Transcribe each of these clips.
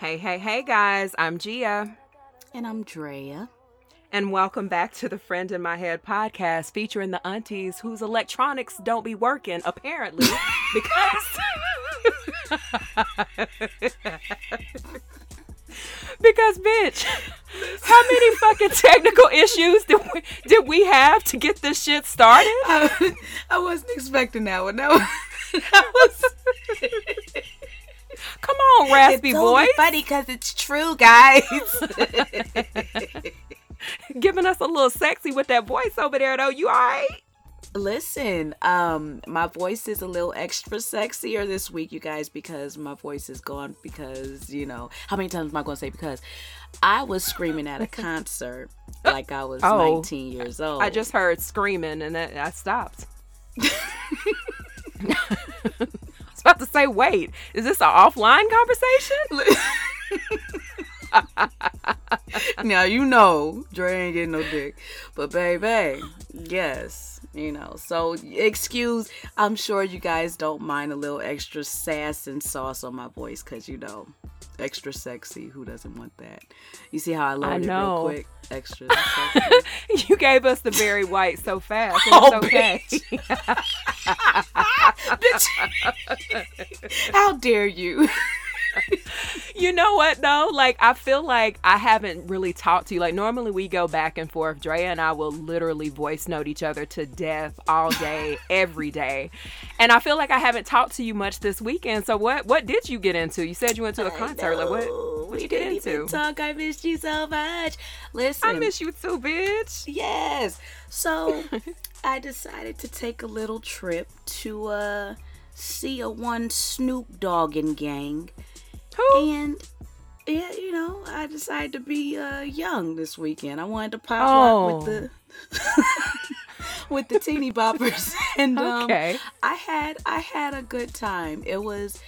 Hey, hey, hey, guys. I'm Gia. And I'm Drea. And welcome back to the Friend in My Head podcast featuring the aunties whose electronics don't be working, apparently, because. because, bitch, how many fucking technical issues did we, did we have to get this shit started? I, I wasn't expecting that one. That was. That Come on, raspy it's boy. funny because it's true, guys. Giving us a little sexy with that voice over there, though. You all right? Listen, um, my voice is a little extra sexier this week, you guys, because my voice is gone. Because you know, how many times am I going to say because? I was screaming at a concert like I was Oh. 19 years old. I just heard screaming and then I stopped. Was about to say, wait, is this an offline conversation? now you know Dre ain't getting no dick, but baby, yes, you know. So excuse, I'm sure you guys don't mind a little extra sass and sauce on my voice, cause you know, extra sexy. Who doesn't want that? You see how I loaded it know. real quick? Extra sexy. you gave us the very white so fast. Oh, okay. Bitch. how dare you? You know what though? Like I feel like I haven't really talked to you. Like normally we go back and forth. Drea and I will literally voice note each other to death all day, every day. And I feel like I haven't talked to you much this weekend. So what what did you get into? You said you went to a concert. Like what what we you get into? talk. I missed you so much. Listen, I miss you too, bitch. Yes. So I decided to take a little trip to uh see a one Snoop Dogg and gang. Who? And yeah, you know, I decided to be uh young this weekend. I wanted to pop Oh. with the with the teeny boppers and um I had I had a good time. It was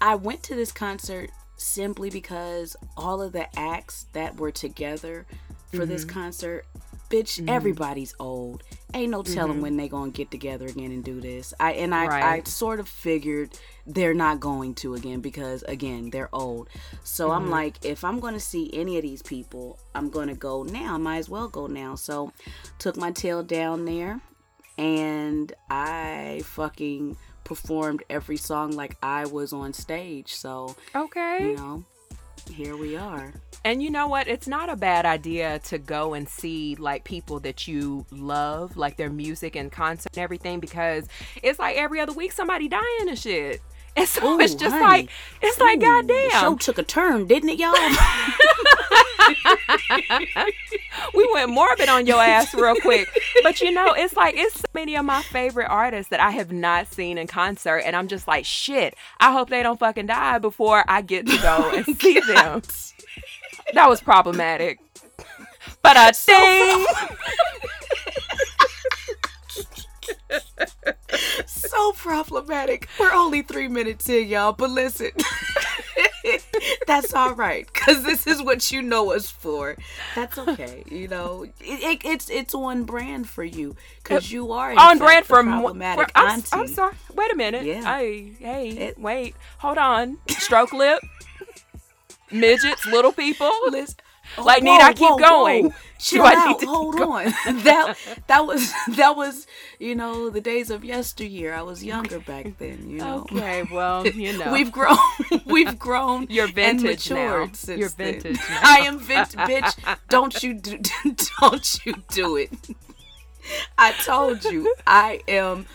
I went to this concert simply because all of the acts that were together for this Mm-hmm. concert, bitch, everybody's old. Ain't no telling Mm-hmm. when they gonna get together again and do this. I and I I sort of figured they're not going to again because again they're old. So Mm-hmm. I'm like, if I'm gonna see any of these people, I'm gonna go now. I might as well go now. So took my tail down there and I fucking performed every song like I was on stage. So, Okay. you know, here we are. And you know what? It's not a bad idea to go and see like people that you love, like their music and concert and everything, because it's like every other week somebody dying and shit. And so Ooh, it's just honey. like it's like Ooh, The show took a turn, didn't it, y'all? We went morbid on your ass real quick. But you know, it's like it's so many of my favorite artists that I have not seen in concert, and I'm just like, shit. I hope they don't fucking die before I get to go and see them. That was problematic. But I think. so problematic. We're only three minutes in, y'all, but listen. That's all right, cause this is what you know us for. That's okay, you know. It, it, it's it's on brand for you, cause you are on brand for problematic for- I'm, auntie. I'm sorry. Wait a minute. Yeah. Hey, hey, It- wait. Hold on. Stroke lip. Midgets, little people. Listen- Like, need I keep going? Chill Do I out. Hold on. that that was that was you know the days of yesteryear. I was younger back then. You know. Okay, well, you know. We've grown. We've grown. You're vintage now. Since You're vintage now. I am vintage, bitch. Don't you do? Don't you do it? I told you. I am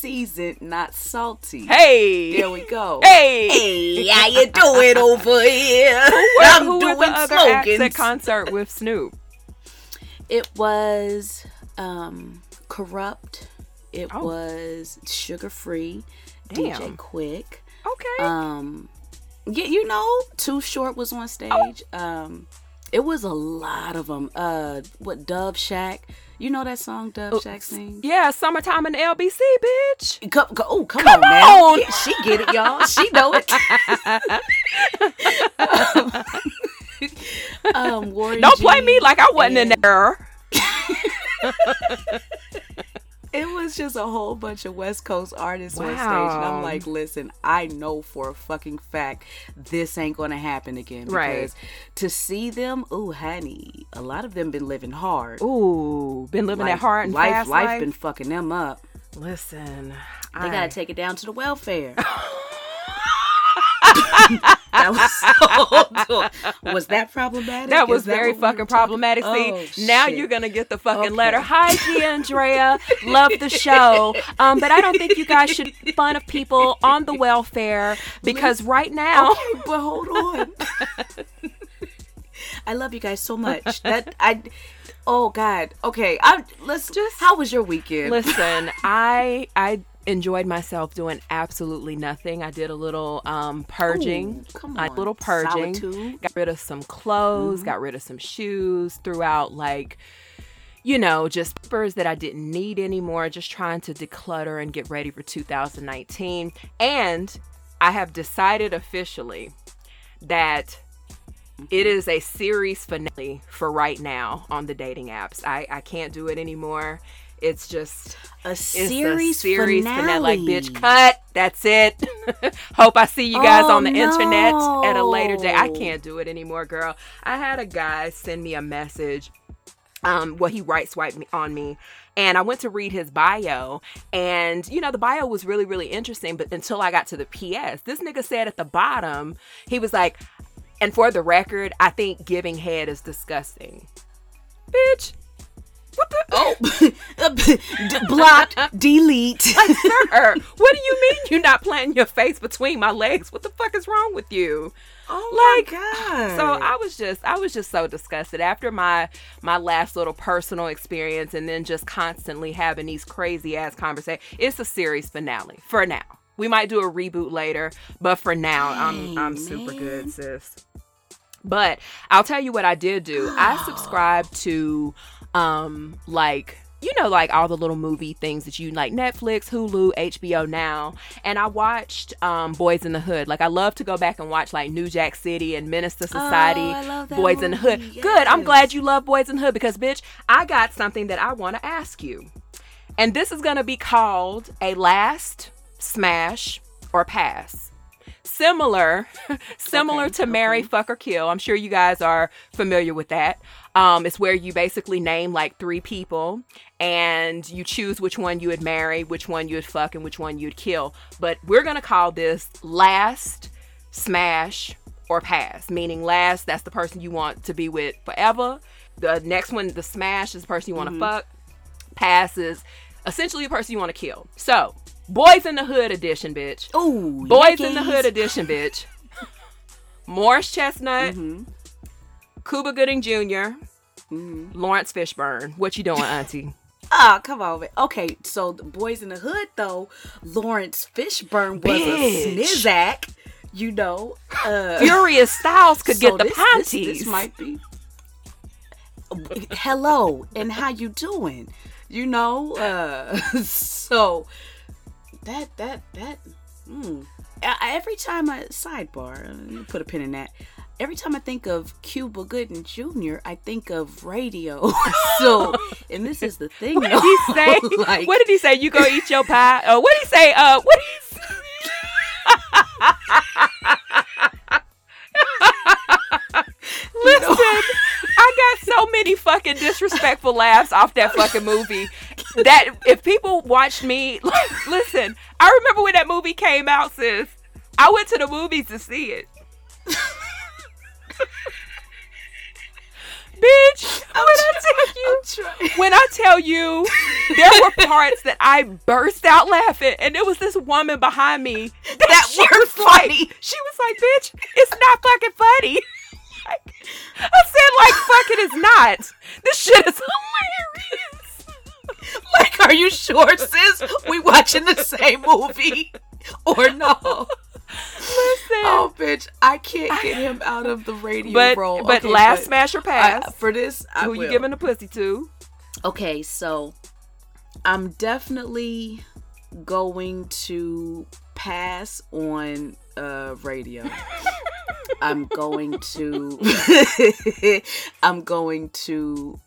seasoned, not salty. hey. There we go. Hey. Hey, how you doing over here? Where- I'm who were doing the other acts at concert with Snoop? It was um Kurupt. It Oh. was Suga Free. Damn. DJ Quik. Okay. Um yeah, you know, Too Short was on stage. Um it was a lot of them. Uh what Dove Shack. You know that song Dove Shack sings? yeah, summertime in the LBC, bitch. Come, go, oh, come, Come on, now. on. Yeah, she get it, y'all. She know it. um, Warren Don't play me like I wasn't in there. Was just a whole bunch of West Coast artists wow. on stage. And I'm like, listen, I know for a fucking fact this ain't gonna happen again. Because right. to see them, ooh, honey, a lot of them been living hard. Ooh, been living life, that hard and life, fast life. Life been fucking them up. Listen, they I... gotta take it down to the welfare. that was so was that problematic? That was very fucking problematic. See, oh, now shit. you're gonna get the fucking okay. letter. Hi, G Andrea, love the show, um, but I don't think you guys should fun of people on the welfare because right now. Okay, but hold on. I love you guys so much. That I. Oh God. Okay. I let's just. How was your weekend? Listen, I I enjoyed myself doing absolutely nothing. I did a little um, purging. Ooh, come on. A little purging. Solitude. Got rid of some clothes, mm-hmm. got rid of some shoes, threw out like you know, just spurs that I didn't need anymore, just trying to declutter and get ready for 2019. And I have decided officially that it mm-hmm. a series finale for right now on the dating apps. I, I can't do it anymore. It's just a series, a series finale. finale. Like, bitch, cut. That's it. Hope I see you guys oh, on the no. internet at a later day. I can't do it anymore, girl. I had a guy send me a message. Um, well, he right swiped me on me, and I went to read his bio, and you know the bio was really really interesting. But until I got to the PS, this nigga said at the bottom, he was like, "And for the record, I think giving head is disgusting." Bitch? Oh, uh, blocked, delete. Like, sir, what do you mean you're not planting your face between my legs? What the fuck is wrong with you? Oh like, my god! So I was just, I was just so disgusted after my my last little personal experience, and then just constantly having these crazy ass conversations. It's a series finale for now. We might do a reboot later, but for now, Dang, I'm I'm super good, sis. But I'll tell you what I did do. I subscribed to um like you know like all the little movie things that you like Netflix, Hulu, HBO now. And I watched um Boys in the Hood. Like I love to go back and watch like New Jack City and Menace II Society, oh, Boys movie. in the Hood. Yes. Good. I'm glad you love Boys in the Hood because bitch, I got something that I want to ask you. And this is going to be called a last smash or pass similar similar okay, to okay. marry fuck or kill i'm sure you guys are familiar with that um, it's where you basically name like three people and you choose which one you would marry which one you would fuck and which one you'd kill but we're gonna call this last smash or pass meaning last that's the person you want to be with forever the next one the smash is the person you want to mm-hmm. fuck pass is essentially the person you want to kill so Boys in the Hood edition, bitch. Ooh, Boys in the Hood edition, bitch. Morris Chestnut, mm-hmm. Cuba Gooding junior mm-hmm. Laurence Fishburne. What you doing, Auntie? Oh, come on, man. Okay, so the Boys in the Hood, though, Laurence Fishburne was Bitch. a snizak. You know, uh, Furious Styles could so get the this, panties. This, this might be. Hello, and how you doing? You know, uh, so that that that. Mm. Every time I sidebar, put a pin in that. Every time I think of Cuba Gooding Jr., I think of radio. so, and this is the thing. What did he say? like, what did he say? You go eat your pie. Uh, what did he say? Uh, what did he say? Listen, so many fucking disrespectful laughs off that fucking movie that if people watched me, like, listen, I remember when that movie came out, sis. I went to the movies to see it. Bitch, when I tell you, when I tell you, there were parts that I burst out laughing, and there was this woman behind me that, that was funny. Like, she was like, "Bitch, it's not fucking funny." I said, "Like, fuck it is not. This shit is hilarious." like, are you sure, sis? We watching the same movie or no? Listen. Oh, bitch, I can't get him out of the radio but, role. But okay, last but smash or pass I, for this. I who will. you giving the pussy to? Okay, so I'm definitely going to pass on uh radio. I'm going to I'm going to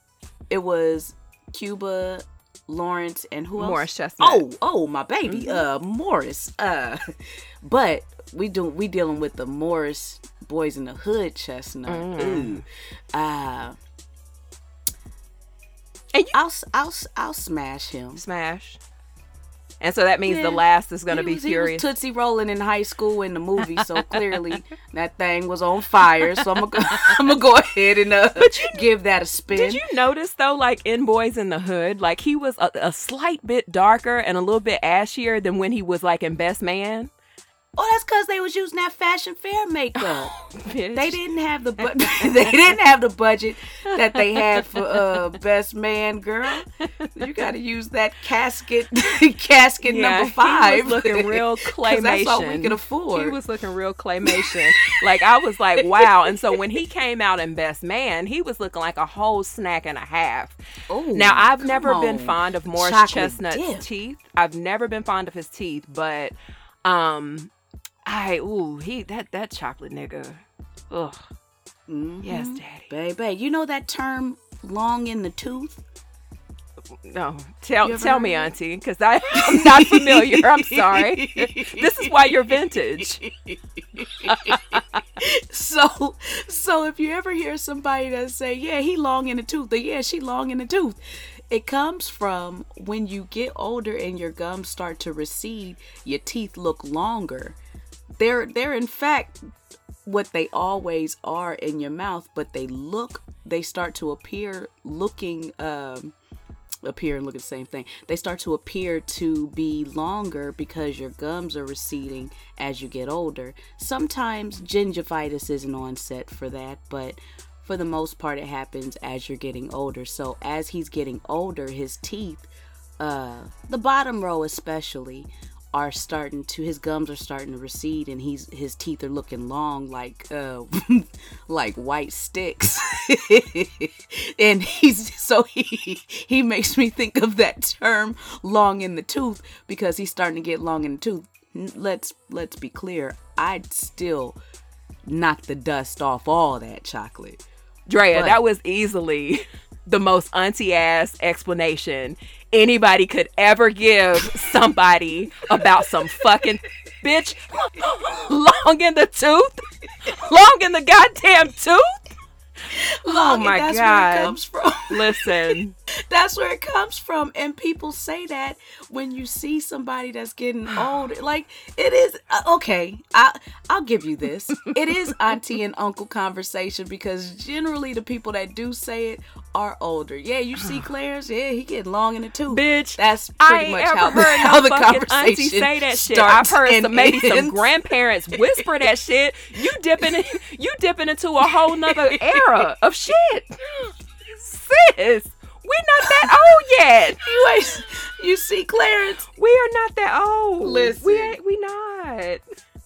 it was Cuba Lawrence, and who else? Morris Chestnut. Oh, oh, my baby, uh, Morris. Uh, but we do we dealing with the Morris Boys in the Hood Chestnut. Ooh, uh, And you I'll I'll I'll smash him. smash. And so that means Yeah. the last is gonna be was- he furious. was Tootsie rolling in high school in the movie, so clearly that thing was on fire. So I'm gonna I'm gonna go ahead and uh, give that a spin. Did you notice though, like in Boys in the Hood, like he was a, a slight bit darker and a little bit ashier than when he was like in Best Man? Oh, that's because they was using that fashion fair makeup. Bitch. they didn't have the bu- they didn't have the budget that they had for uh best man girl. You got to use that casket casket number five. He was looking real claymation. That's all we could afford. He was looking real claymation. like I was like, wow. And so when he came out in Best Man, he was looking like a whole snack and a half. Ooh, Now I've never been fond of Morris Chocolate Chestnut's dip. teeth. I've never been fond of his teeth, but um I ooh, he that that chocolate nigga. Ugh. Mhm. Yes, daddy. baby. You know that term "long in the tooth"? No, tell tell me? Auntie, because I'm not familiar. I'm sorry. this is why you're vintage. so so if you ever hear somebody that say yeah he long in the tooth or yeah she long in the tooth it comes from when you get older and your gums start to recede your teeth look longer they're they're in fact what they always are in your mouth but they look they start to appear looking um appear and look at the same thing. They start to appear to be longer because your gums are receding as you get older. Sometimes gingivitis is an onset for that, but for the most part, it happens as you're getting older. So as he's getting older, his teeth, uh, the bottom row especially, are starting to his gums are starting to recede and he's his teeth are looking long like uh like white sticks. And he's so he he makes me think of that term long in the tooth because he's starting to get long in the tooth. Let's let's be clear. I'd still knock the dust off all that chocolate. Drea, But- that was easily the most auntie ass explanation anybody could ever give somebody about some fucking bitch long in the tooth, long in the goddamn tooth. Oh my that's where God. it comes from Listen, That's where it comes from. And people say that when you see somebody that's getting old. Like, it is, uh, okay, I, I'll give you this. It is auntie and uncle conversation because generally the people that do say it are older. Yeah, you see Clarence, yeah, he getting long in the tooth. bitch. That's I pretty ain't much ever how, the, heard how no the conversation auntie say that shit. I've heard some, maybe some grandparents whisper that shit. You dipping, in, you dipping into a whole nother era of shit. Sis, we're not that old yet. You, ain't- you see Clarence, We are not that old. Listen. we ain't, we not.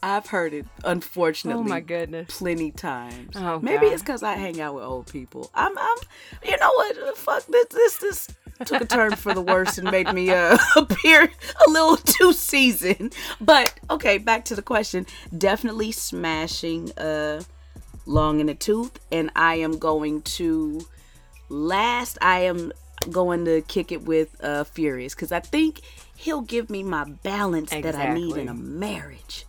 I've heard it, unfortunately. Oh my goodness. plenty times. Oh, Maybe God. it's because I hang out with old people. I'm, I'm, you know what? Fuck this, this, this took a turn for the worse and made me uh, appear a little too seasoned. But okay, back to the question. Definitely smashing uh, long in the tooth, and I am going to last. I am going to kick it with uh, Furious because I think he'll give me my balance that I need in a marriage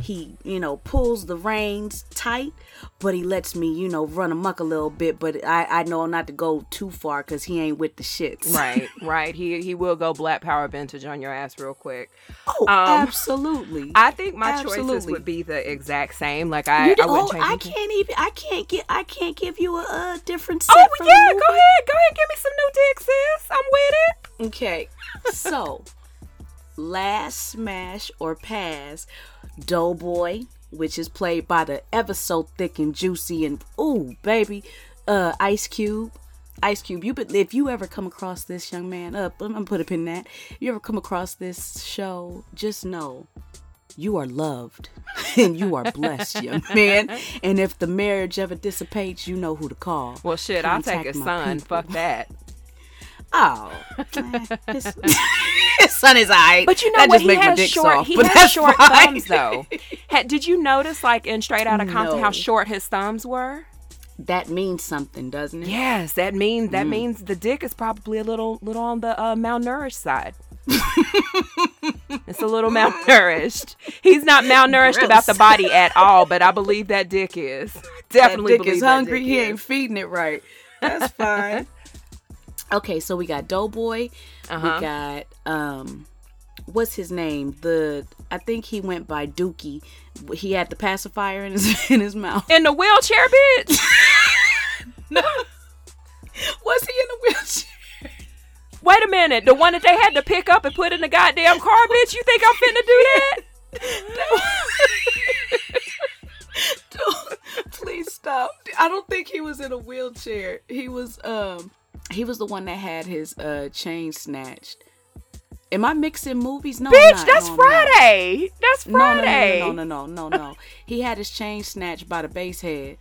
he you know pulls the reins tight but he lets me you know run amuck a little bit but i i know not to go too far because he ain't with the shits Right, right. He he will go black power vintage on your ass real quick. oh Um, absolutely I think my choices would be the exact same. Like I, you I oh, change I can't even i can't get i can't give you a, uh different set Oh yeah, go ahead, go ahead, give me some new dick, sis. I'm with it. Okay, so last smash or pass, Doughboy, which is played by the ever so thick and juicy and ooh baby, uh, Ice Cube. Ice Cube, you but if you ever come across this young man, up, I'm gonna put a pin in that. You ever come across this show? Just know you are loved and you are blessed, young man. And if the marriage ever dissipates, you know who to call. Well, shit, I'll take Contact his my son. people. Fuck that. Oh, his, his son is alright. But you know that what? Just He has short. soft, he has short fine. thumbs though. Did you notice, like in Straight Outta Compton, how short his thumbs were? that means something, doesn't it? Yes, that means that means the dick is probably a little little on the uh, malnourished side. it's a little malnourished. He's not malnourished Gross. about the body at all, but I believe that dick is definitely that dick believe is hungry. dick He is. ain't feeding it right. That's fine. Okay, so we got Doughboy. Uh-huh. We got um, what's his name? The I think he went by Dookie. He had the pacifier in his in his mouth. in the wheelchair, bitch. No. Was he in the wheelchair? Wait a minute, the one that they had to pick up and put in the goddamn car, bitch. You think I'm finna do that? Please stop. I don't think he was in a wheelchair. He was um he was the one that had his uh chain snatched. Am I mixing movies? No, bitch, not. that's No. Friday. That's Friday. no, no, no, no, no, no. he had his chain snatched by the base head.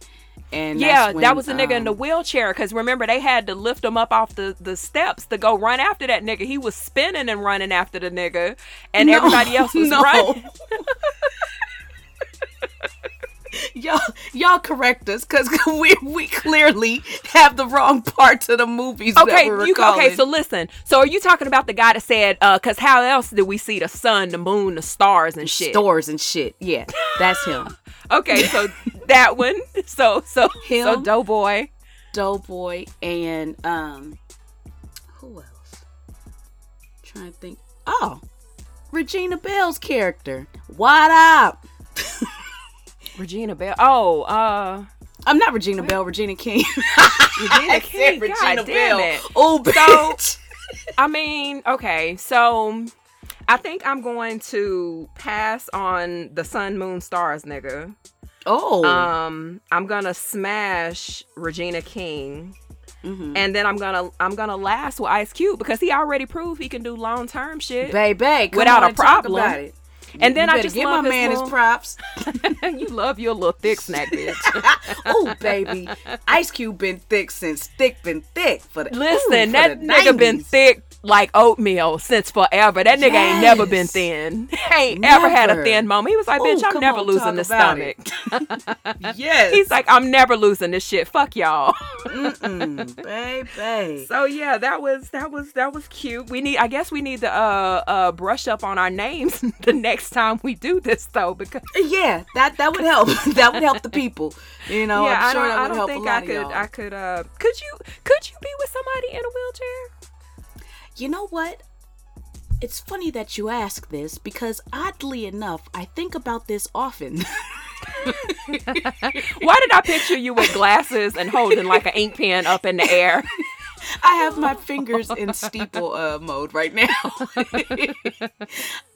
And Yeah, that's that was the nigga in the um, wheelchair. Because remember, they had to lift him up off the, the steps to go run after that nigga. He was spinning and running after the nigga, and No, everybody else was no. running. y'all y'all correct us because we we clearly have the wrong parts of the movies. Okay, that we're you okay? So listen. So are you talking about the guy that said, uh, "Cause how else did we see the sun, the moon, the stars, and shit?" stores and shit. Yeah, that's him. Okay, so that one. So so him, so. Doughboy. Doughboy and um, who else? trying to think. Oh, Regina Belle's character. What up? Regina Belle. Oh, uh, I'm not Regina Belle. Regina King. Regina King. Regina God Bell. Oh, So- I mean, okay, so I think I'm going to pass on the sun, moon, stars, nigga. oh. Um, I'm gonna smash Regina King, Mhm. and then I'm gonna I'm gonna last with Ice Cube because he already proved he can do long term shit. Baby, Without a problem. And then You I just give my man little- his props. you love your little thick snack, bitch. oh, baby, Ice Cube been thick since thick been thick for the ooh, Listen, for that nigga been thick like oatmeal since forever. That nigga ain't never been Yes. thin. ain't ever had a thin moment. He was like, bitch, Ooh, I'm never on, losing the stomach. Yes, He's like, I'm never losing this shit. Fuck y'all. Mm-mm, baby. so yeah, that was that was that was cute. We need I guess we need to uh uh brush up on our names the next time we do this though because Yeah, that that would help. that would help the people. You know, yeah, I'm I sure don't that I don't help think a I lot could. I could uh could you could you be with somebody in a wheelchair? You know what? It's funny that you ask this because oddly enough, I think about this often. Why did I picture you with glasses and holding like an ink pen up in the air? I have my fingers in steeple uh, mode right now.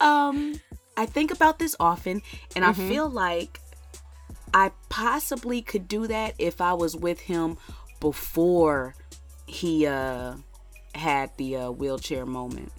um, I think about this often, and I feel like I possibly could do that if I was with him before he uh had the uh, wheelchair moment.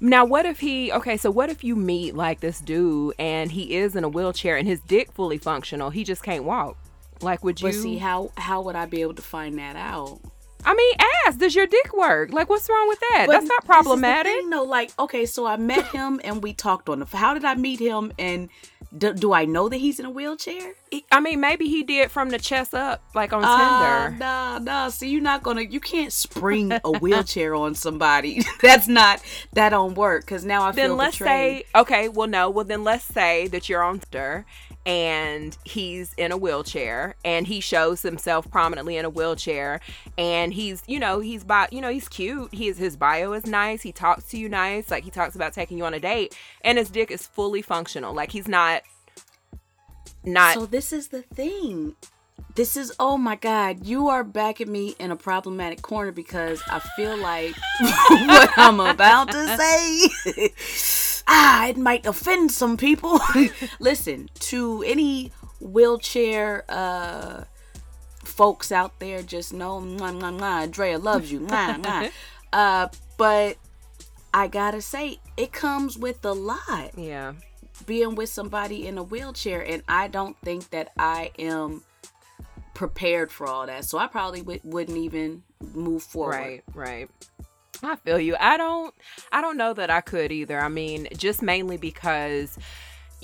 Now, what if he? Okay, so what if you meet like this dude and he is in a wheelchair and his dick fully functional? He just can't walk. Like, would you? But see, how how would I be able to find that out? I mean, ask. Does your dick work? Like, what's wrong with that? But That's not this is the problematic. thing, though, like, okay, so I met him and we talked on the. How did I meet him? And do, do I know that he's in a wheelchair? I mean, maybe he did from the chest up, like on Ah, Tinder. no, no. See, you're not gonna. You can't spring a wheelchair on somebody. That's not. That don't work. Cause now I Then feel let's betrayed. say, okay, well, no, well, then let's say that you're on Tinder and he's in a wheelchair and he shows himself prominently in a wheelchair and he's you know he's by you know he's cute. He's his bio is nice. He talks to you nice. Like he talks about taking you on a date and his dick is fully functional. Like he's not not So this is the thing. This is oh my god, you are backing me in a problematic corner because I feel like what I'm about to say ah, it might offend some people. Listen, to any wheelchair uh folks out there, just know mwah, mwah, mwah, Andrea loves you. Mwah, mwah. Uh but I gotta say, it comes with a lot yeah being with somebody in a wheelchair and i don't think that i am prepared for all that so i probably would, wouldn't even move forward Right, right. I feel you. I don't I don't know that I could either. I mean, just mainly because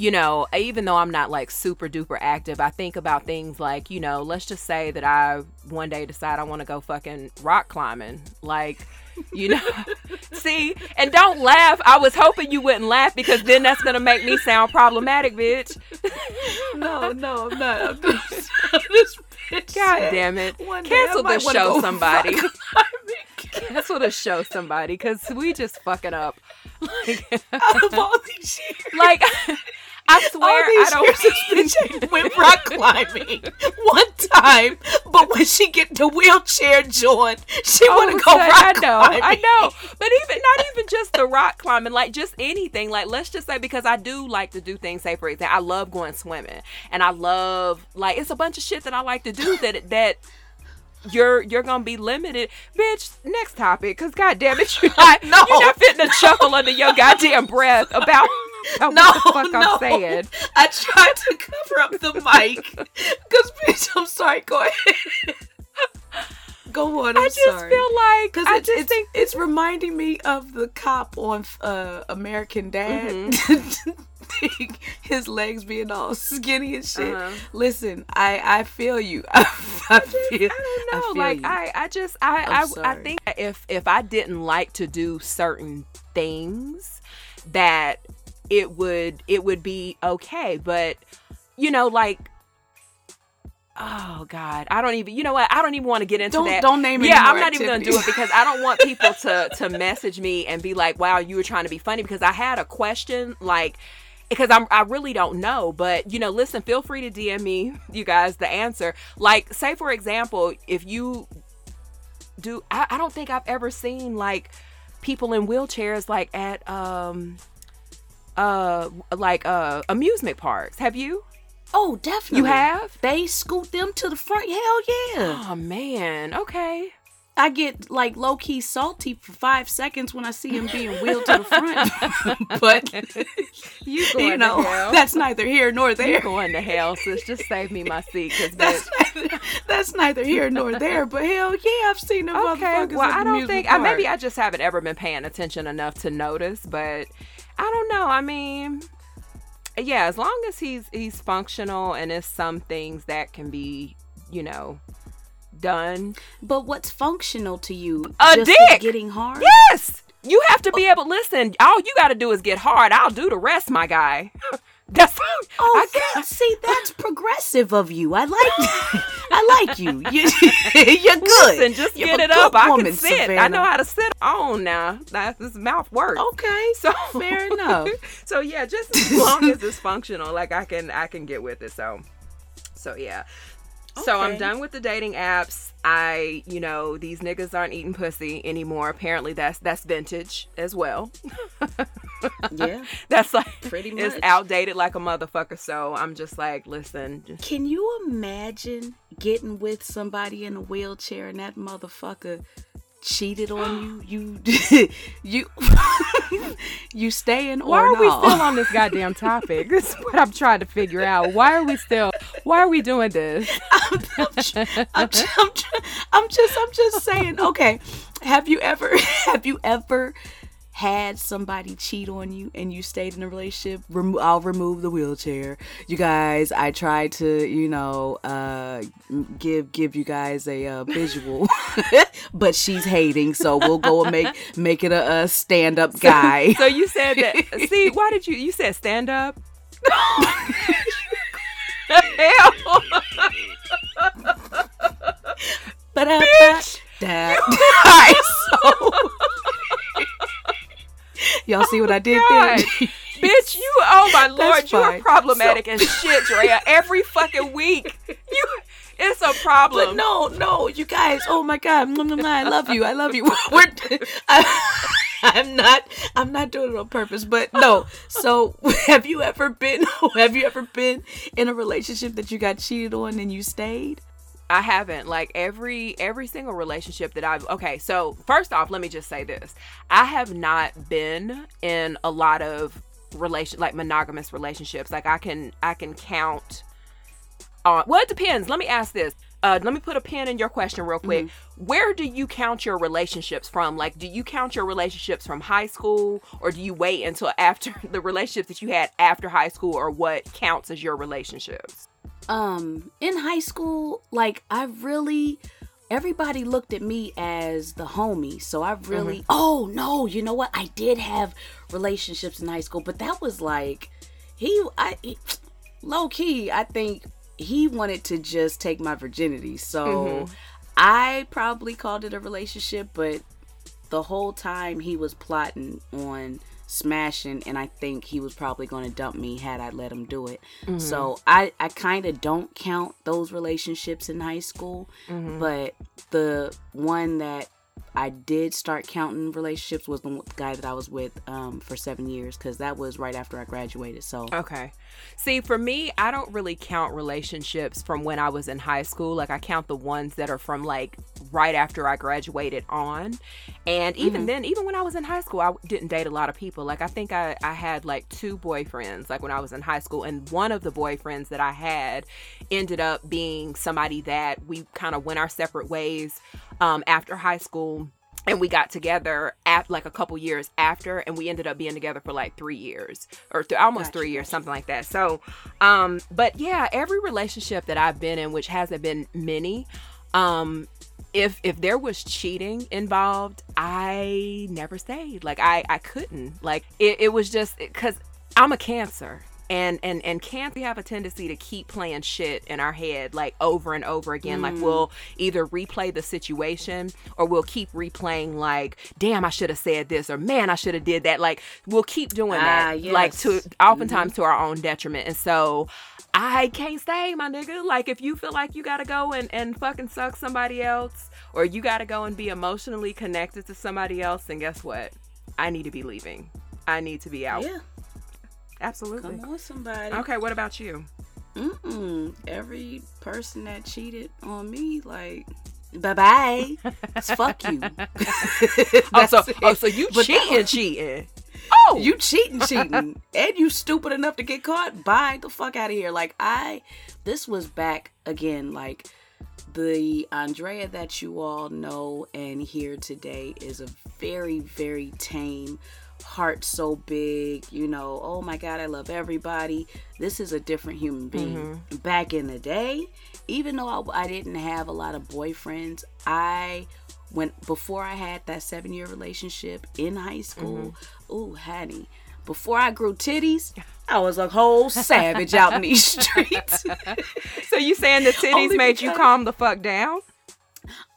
you know, even though I'm not like super duper active, I think about things like, you know, let's just say that I one day decide I want to go fucking rock climbing. Like, you know, see, and don't laugh. I was hoping you wouldn't laugh because then that's going to make me sound problematic, bitch. no, no, I'm not. I'm just, I'm just God damn it. Cancel the show, somebody. Cancel the show, somebody, because we just fucking up. Like, of all these years. like I swear I don't. Years, bitch went rock climbing one time, but when she get the wheelchair joint, she Oh, want to go rock I know, climbing. I know, but even not even just the rock climbing, like just anything. Like let's just say because I do like to do things. Say for example, I love going swimming, and I love like it's a bunch of shit that I like to do that that you're you're gonna be limited, bitch. Next topic, cause goddamn it, you're not, No. you're not fitting to chuckle under your goddamn breath about. about No, what the fuck no. I'm saying. I tried to cover up the mic because, bitch, I'm sorry. Go ahead. Go on. I'm I just sorry. feel like Because I it's, just it's, think it's reminding me of the cop on uh, American Dad. Mm-hmm. His legs being all skinny and shit. Uh-huh. Listen, I I feel you. I, feel, I don't know. feel like you. I, I just I, I, I think if if I didn't like to do certain things, that it would it would be okay. But you know, like oh god, I don't even. You know what? I don't even want to get into Don't- that. don't name it Yeah, I'm not even gonna do it because I don't want people to to message me and be like, "Wow, you were trying to be funny." Because I had a question like because I'm I really don't know, but you know, listen, feel free to DM me, you guys, the answer. Like, say for example, if you do, I, I don't think I've ever seen like people in wheelchairs like at um uh like uh amusement parks. Have you? oh, definitely. You have? They scoot them to the front. Hell yeah. Oh man, okay. I get like low key salty for five seconds when I see him being wheeled to the front. but You going you know, to hell? that's neither here nor you there. going to hell, sis. Just save me my seat, cause That's neither, that's neither here nor there. But hell yeah, I've seen them Okay, well, I don't think I, maybe. I just haven't ever been paying attention enough to notice, but I don't know. I mean, yeah, as long as he's he's functional and it's some things that can be, you know, done. But what's functional to you? A Just dick! getting hard. Yes, you have to be able. Listen, all you got to do is get hard. I'll do the rest, my guy. That's Oh, I that- got. see, that's progressive of you. I like, I like you. you you're good. Listen, just You're get it up. I can sit. I know how to sit on now. That's his mouth works. Okay, So fair enough. so yeah, just as long as it's functional, like I can I can get with it. So so yeah. So I'm done with the dating apps. I, you know, these niggas aren't eating pussy anymore. Apparently that's that's vintage as well. Yeah, That's like Pretty much. it's outdated like a motherfucker. So I'm just like, listen, just- Can you imagine getting with somebody in a wheelchair and that motherfucker cheated on you? You, you, you staying why or are we still on this goddamn topic? This is what I'm trying to figure out. Why are we still why are we doing this? I'm, I'm, I'm, I'm, I'm just I'm just saying. Okay, have you ever have you ever had somebody cheat on you and you stayed in a relationship? I'll remove the wheelchair. You guys, I tried to you know uh, give give you guys a uh, visual, but she's hating, so we'll go and make make it a, a stand up guy. So you said that. See, why did you? You said stand up. Hell, But Bitch. Alright, so y'all see what oh I did there? Bitch, you. Oh my lord, you are problematic as shit, Drea. Every fucking week, you. It's a problem. But no, no, you guys. Oh my God, I love you. I love you. We're, I, I'm not. I'm not doing it on purpose. But no. So, have you ever been? Have you ever been in a relationship that you got cheated on and you stayed? I haven't. Like every every single relationship that I've okay, so first off, let me just say this. I have not been in a lot of relation like monogamous relationships. Like I can I can count on well it depends. Let me ask this. uh, let me put a pin in your question real quick. Mm-hmm. Where do you count your relationships from? Like, do you count your relationships from high school, or do you wait until after the relationships that you had after high school, or what counts as your relationships? Um, in high school, like I really everybody looked at me as the homie. So I really, mm-hmm. oh no, you know what? I did have relationships in high school, but that was like, he, I, he, low key, I think he wanted to just take my virginity. So mm-hmm. I probably called it a relationship, but the whole time he was plotting on smashing and I think he was probably going to dump me had I let him do it. Mm-hmm. So I I kind of don't count those relationships in high school, mm-hmm. but the one that I did start counting relationships was the guy that I was with um, for seven years because that was right after I graduated. So okay, see, for me, I don't really count relationships from when I was in high school. Like I count the ones that are from like right after I graduated on, and even mm-hmm. then, even when I was in high school, I didn't date a lot of people. Like I think I I had like two boyfriends like when I was in high school, and one of the boyfriends that I had ended up being somebody that we kind of went our separate ways um, after high school and we got together at like a couple years after and we ended up being together for like three years or th- almost gotcha, three years something like that. So um but yeah every relationship that i've been in which hasn't been many um if if there was cheating involved i never stayed. Like i i couldn't. Like it, it was just because i'm a cancer and and and can't we have a tendency to keep playing shit in our head like over and over again mm. like we'll either replay the situation or we'll keep replaying like damn i should have said this or man i should have did that like we'll keep doing that yes. Ah, like to oftentimes mm-hmm. to our own detriment and so I can't stay, my nigga. Like, if you feel like you gotta go and, and fucking suck somebody else, or you gotta go and be emotionally connected to somebody else, then guess what? I need to be leaving. I need to be out. Yeah. Absolutely. Come on, somebody. Okay, what about you? Mm-mm. Every person that cheated on me, like, bye bye. fuck you. oh, so, oh, so you but cheating, cheating. Oh, you cheating, cheating, and you stupid enough to get caught. Bye the fuck out of here. Like I, this was back again. Like the Andrea that you all know and hear today is a very, very tame heart so big, you know, oh my God, I love everybody. This is a different human being. Mm-hmm. Back in the day, even though I, I, didn't have a lot of boyfriends, I went before I had that seven year relationship in high school. Mm-hmm. Ooh, honey, before I grew titties, I was a whole savage out in these streets. so you saying the titties made you calm the fuck down?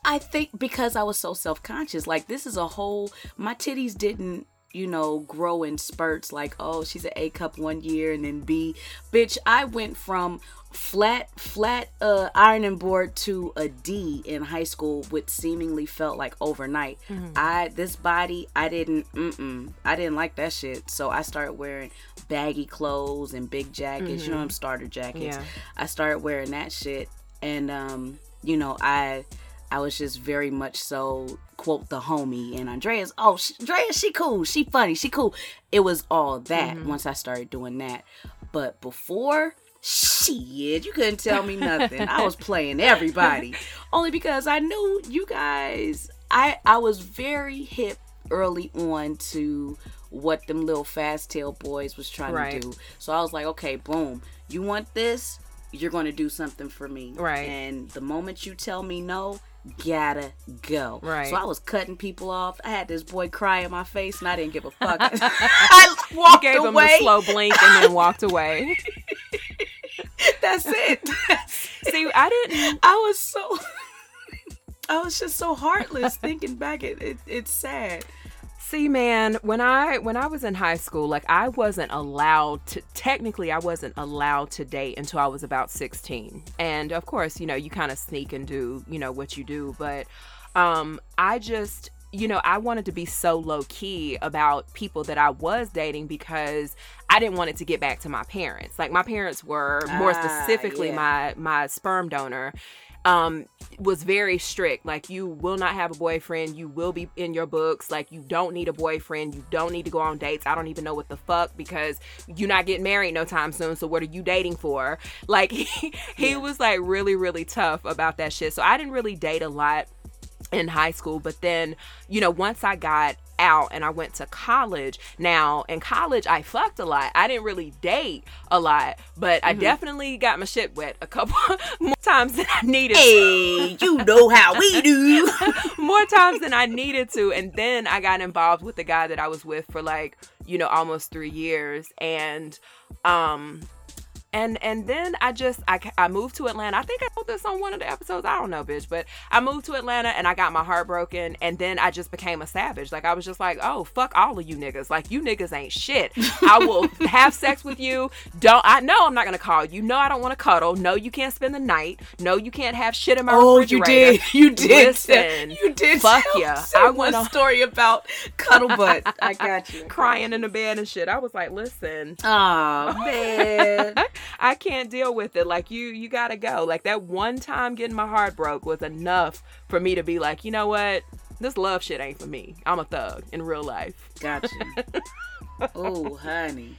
I think because I was so self conscious. Like this is a whole my titties didn't you know, grow in spurts like, oh, she's an A cup one year and then B. Bitch, I went from flat, flat uh, ironing board to a D in high school, which seemingly felt like overnight. Mm-hmm. I, this body, I didn't, mm-mm, I didn't like that shit. So I started wearing baggy clothes and big jackets, mm-hmm. you know, I'm mm-hmm. starter jackets. Yeah. I started wearing that shit. And, um, you know, I, I was just very much so quote the homie. And Andrea's oh she, Andrea she cool. She funny. She cool. It was all that mm-hmm. once I started doing that. But before shit you couldn't tell me nothing. I was playing everybody. Only because I knew you guys I I was very hip early on to what them little fast tail boys was trying right. to do. So I was like okay boom. You want this? You're going to do something for me. Right. And the moment you tell me no gotta go. Right. So I was cutting people off. I had this boy cry in my face, and I didn't give a fuck. I walked you gave away. him a slow blink and then walked away. That's it. See, I didn't. I was so. I was just so heartless. Thinking back, it, it it's sad. See, man, when I when I was in high school, like I wasn't allowed to technically I wasn't allowed to date until I was about 16. And of course, you know, you kind of sneak and do, you know, what you do, but um I just you know, I wanted to be so low key about people that I was dating because I didn't want it to get back to my parents. Like my parents were more ah, specifically yeah. my my sperm donor um was very strict. Like you will not have a boyfriend. You will be in your books. Like you don't need a boyfriend. You don't need to go on dates. I don't even know what the fuck because you're not getting married no time soon. So what are you dating for? Like he, he yeah. was like really really tough about that shit. So i didn't really date a lot in high school. But then you know once i got out and I went to college. Now, in college, I fucked a lot. I didn't really date a lot, but mm-hmm. I definitely got my shit wet a couple more times than I needed hey, to. you know how we do. more times than I needed to. And then I got involved with the guy that I was with for like, you know, almost three years. And, um, and and then I just I, I moved to Atlanta. I think I told this on one of the episodes. I don't know, bitch, but I moved to Atlanta and I got my heart broken. And then I just became a savage. Like I was just like, oh fuck all of you niggas. Like you niggas ain't shit. I will have sex with you. Don't I know I'm not gonna call you. No, I don't want to cuddle. No, you can't spend the night. No, you can't have shit in my oh, refrigerator. you did. You did. Listen, you did. Fuck yeah. I want a story about cuddle butt. I got you. Crying in the bed and shit. I was like, listen. Oh man. I can't deal with it. Like you, you gotta go. Like that one time getting my heart broke was enough for me to be like, you know what? This love shit ain't for me. I'm a thug in real life. Gotcha. oh, honey,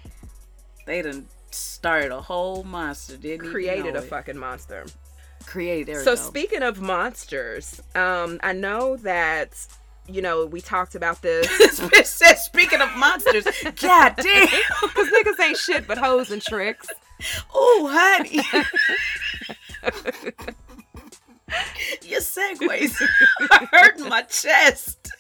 they done started a whole monster. Didn't created a it. fucking monster. Created. So speaking of monsters, um, I know that you know, we talked about this. Speaking of monsters, god damn, because niggas ain't shit but hoes and tricks. Oh, honey. Your segues are hurting my chest.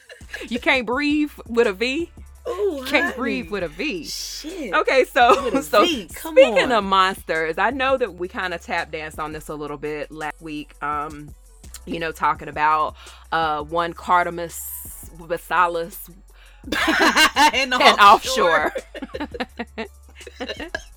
You can't breathe with a V. Ooh, you can't breathe with a V. Shit. Okay, so so speaking on. of monsters, I know that we kind of tap danced on this a little bit last week. Um, you know, talking about uh one Cardamus Basalis and, and offshore. offshore.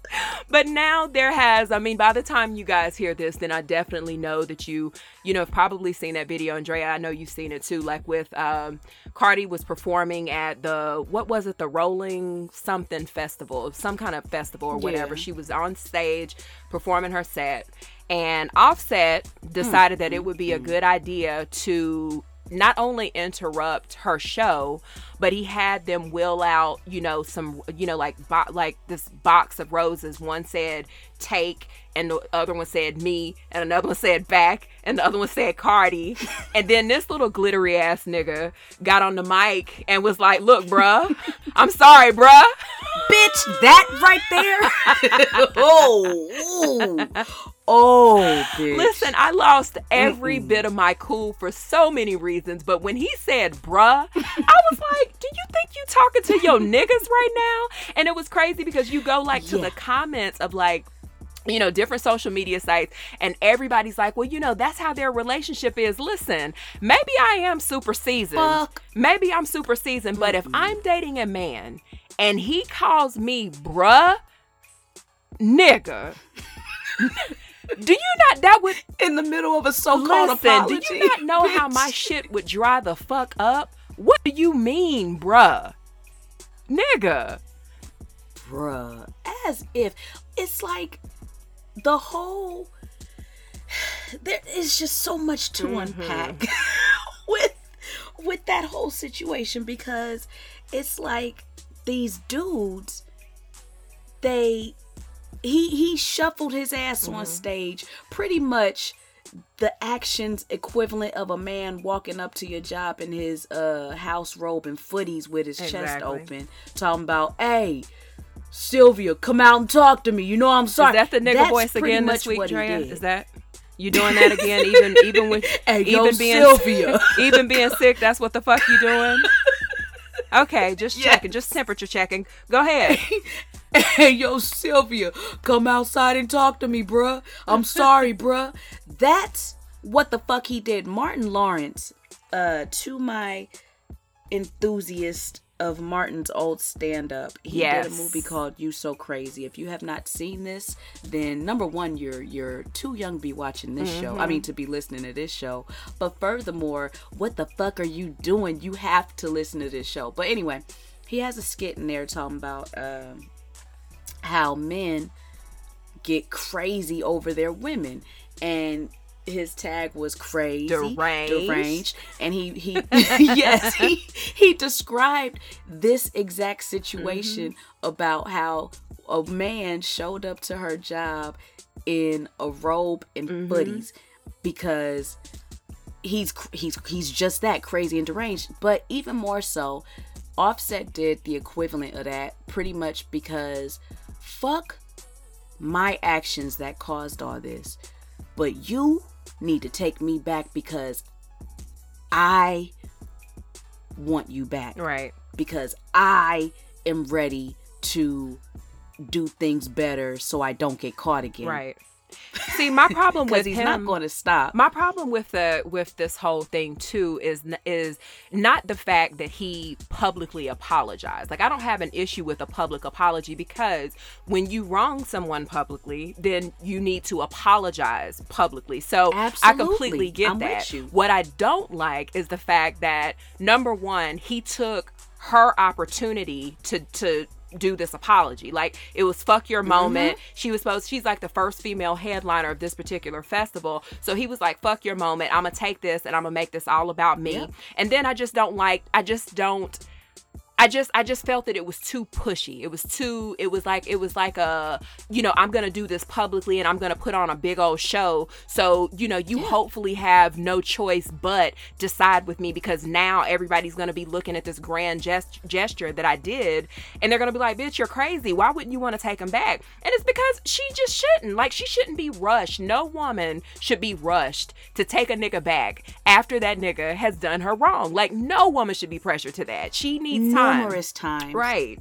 but now there has i mean by the time you guys hear this then i definitely know that you you know have probably seen that video andrea i know you've seen it too like with um cardi was performing at the what was it the rolling something festival some kind of festival or whatever yeah. she was on stage performing her set and offset decided mm. that it would be a good idea to not only interrupt her show, but he had them wheel out, you know, some, you know, like bo- like this box of roses. One said take, and the other one said me, and another one said back, and the other one said Cardi. and then this little glittery ass nigga got on the mic and was like, "Look, bruh, I'm sorry, bruh." Bitch, that right there. oh, Oh, bitch. Listen, I lost every Mm-mm. bit of my cool for so many reasons, but when he said bruh, I was like, do you think you talking to your niggas right now? And it was crazy because you go like to yeah. the comments of like you know, different social media sites, and everybody's like, well, you know, that's how their relationship is. Listen, maybe I am super seasoned. Fuck. Maybe I'm super seasoned, but if I'm dating a man and he calls me bruh, nigga. Do you not that would in the middle of a so-called listen, apology? Do you not know bitch. how my shit would dry the fuck up? What do you mean, bruh? Nigga. Bruh. As if it's like the whole there is just so much to mm-hmm. unpack with with that whole situation because it's like these dudes they he he shuffled his ass mm-hmm. on stage pretty much the actions equivalent of a man walking up to your job in his uh house robe and footies with his exactly. chest open talking about hey Sylvia, come out and talk to me. You know I'm sorry. Is that the nigga That's voice again this week, Drea? Is that you doing that again? Even even with hey, even yo, being Sylvia. even being sick, that's what the fuck you doing? Okay, just yes. checking, just temperature checking. Go ahead. Hey, yo, Sylvia, come outside and talk to me, bruh. I'm sorry, bruh. That's what the fuck he did. Martin Lawrence, uh, to my enthusiast of Martin's old stand up. He yes. did a movie called You So Crazy. If you have not seen this, then number one, you're you're too young to be watching this mm-hmm. show. I mm-hmm. mean to be listening to this show. But furthermore, what the fuck are you doing? You have to listen to this show. But anyway, he has a skit in there talking about uh, how men get crazy over their women. And his tag was crazy, Deranged. deranged, and he he yes he he described this exact situation mm-hmm. about how a man showed up to her job in a robe and mm-hmm. footies because he's he's he's just that crazy and deranged. But even more so, Offset did the equivalent of that pretty much because fuck my actions that caused all this. But you need to take me back because I want you back. Right. Because I am ready to do things better so I don't get caught again. Right. See, my problem with he's him, not going to stop. my problem with the with this whole thing too is is not the fact that he publicly apologized. Like I don't have an issue with a public apology because when you wrong someone publicly, then you need to apologize publicly. So I completely get I'm that. What I don't like is the fact that number one, he took her opportunity to to do this apology. Like it was fuck your mm-hmm. moment. She was supposed she's like the first female headliner of this particular festival. So he was like fuck your moment. I'm to take this and I'm to make this all about me. Yep. And then I just don't like I just don't I just I just felt that it was too pushy. It was too it was like it was like a you know, I'm going to do this publicly and I'm going to put on a big old show. So, you know, you hopefully have no choice but decide with me because now everybody's going to be looking at this grand gest- gesture that I did and they're going to be like, "Bitch, you're crazy. Why wouldn't you want to take him back?" And it's because she just shouldn't. Like she shouldn't be rushed. No woman should be rushed to take a nigga back after that nigga has done her wrong. Like no woman should be pressured to that. She needs time. Numerous times. Right.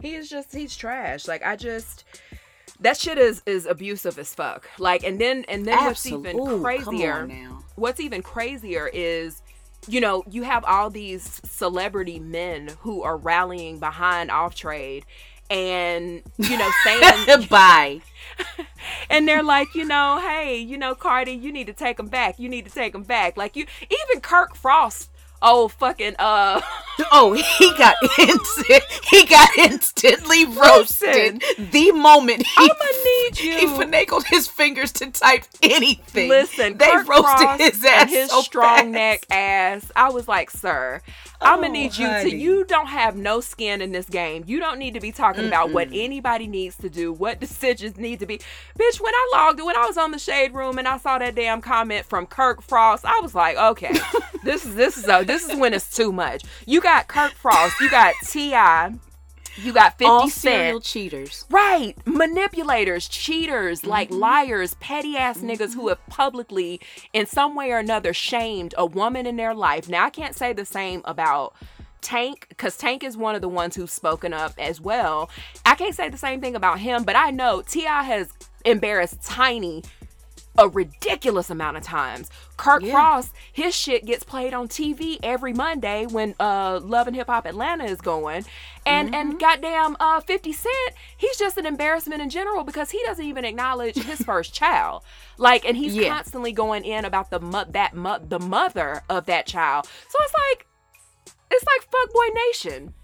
He is just he's trash. Like I just that shit is is abusive as fuck. Like and then and then what's even crazier now. what's even crazier is you know, you have all these celebrity men who are rallying behind off trade and you know saying Bye. and they're like, you know, hey, you know, Cardi, you need to take him back. You need to take him back. Like you, even Kirk Frost, oh fucking uh, Oh, he got instant. He got instantly roasted the moment he I'ma need you. he finagled his fingers to type anything. Listen, they Kirk roasted his ass his so strong fast. neck ass. I was like, sir, I'm gonna Oh, need you to. You don't have no skin in this game. You don't need to be talking about what anybody needs to do, what decisions need to be. Bitch, when I logged, when I was on the shade room and I saw that damn comment from Kirk Frost, I was like, okay, this is this is a, this is when it's too much. You got Kirk Frost, you got Ti. You got 50 All Cent. serial cheaters. Right. Manipulators, cheaters, like Mm-hmm. liars, petty ass niggas who have publicly, in some way or another, shamed a woman in their life. Now, I can't say the same about. Tank, because Tank is one of the ones who's spoken up as well. I can't say the same thing about him, but I know T.I. has embarrassed Tiny a ridiculous amount of times. Kirk Yeah. Frost, his shit gets played on TV every Monday when uh Love and Hip Hop Atlanta is going. And Mm-hmm. and goddamn uh 50 Cent, he's just an embarrassment in general because he doesn't even acknowledge his first child. Like and he's Yeah. constantly going in about the mo- that mo- the mother of that child. So it's like it's like fuckboy nation.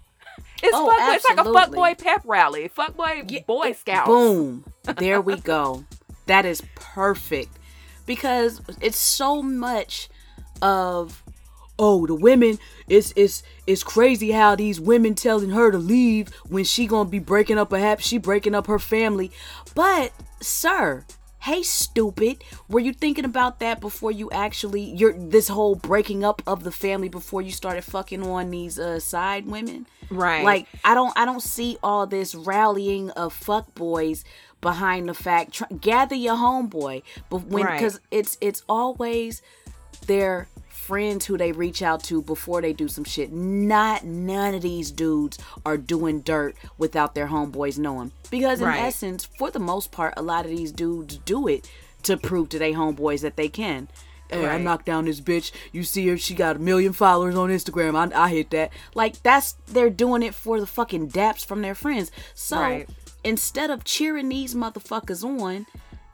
It's Oh, fuck, it's like a fuckboy pep rally, fuckboy boy scout. Boom. There we go. That is perfect. Because it's so much of oh the women it's it's it's crazy how these women telling her to leave when she gonna be breaking up perhaps she breaking up her family but sir hey stupid were you thinking about that before you actually you're this whole breaking up of the family before you started fucking on these uh side women Right. like I don't I don't see all this rallying of fuck boys behind the fact tr- gather your homeboy but when Right. because it's it's always their friends who they reach out to before they do some shit not none of these dudes are doing dirt without their homeboys knowing because in Right. essence for the most part a lot of these dudes do it to prove to their homeboys that they can Hey, I knocked down this bitch. You see her? She got a million followers on Instagram. I, I hit that. Like that's they're doing it for the fucking daps from their friends. So Right. Instead of cheering these motherfuckers on,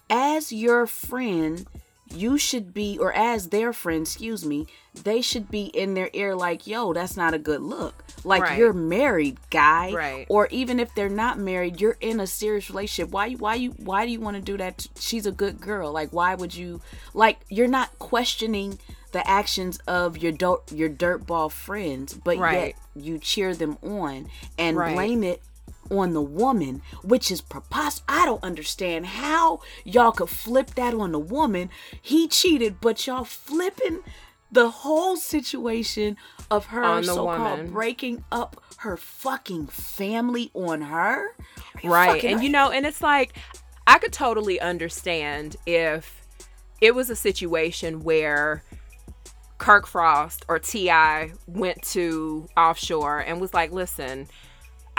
as your friend, you should be, or as their friend, excuse me, they should be in their ear like, yo, that's not a good look. Like Right. you're married, guy. Right. Or even if they're not married, you're in a serious relationship. Why why you why do you want to do that? She's a good girl. Like why would you like you're not questioning the actions of your dirt your dirtball friends, but Right. yet you cheer them on and Right. blame it on the woman, which is preposterous. I don't understand how y'all could flip that on the woman. He cheated, but y'all flipping the whole situation of her so-called woman. breaking up her fucking family on her. Right and you know and it's like i could totally understand if it was a situation where kirk frost or ti went to offshore and was like listen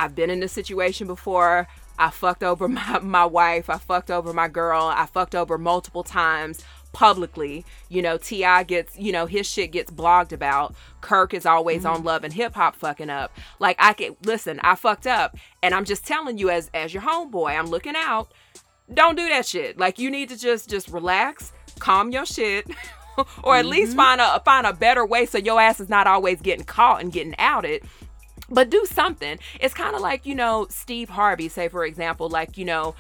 i've been in this situation before. I fucked over my, my wife. I fucked over my girl. I fucked over multiple times publicly. You know ti gets you know his shit gets blogged about. Kirk is always on mm-hmm. love and hip hop fucking up. Like i can listen i fucked up. And i'm just telling you as as your homeboy i'm looking out. Don't do that shit. Like you need to just just relax calm your shit or at least mm-hmm. find a find a better way so your ass is not always getting caught and getting outed but do something. It's kind of like, you know, Steve Harvey, say, for example, like, you know,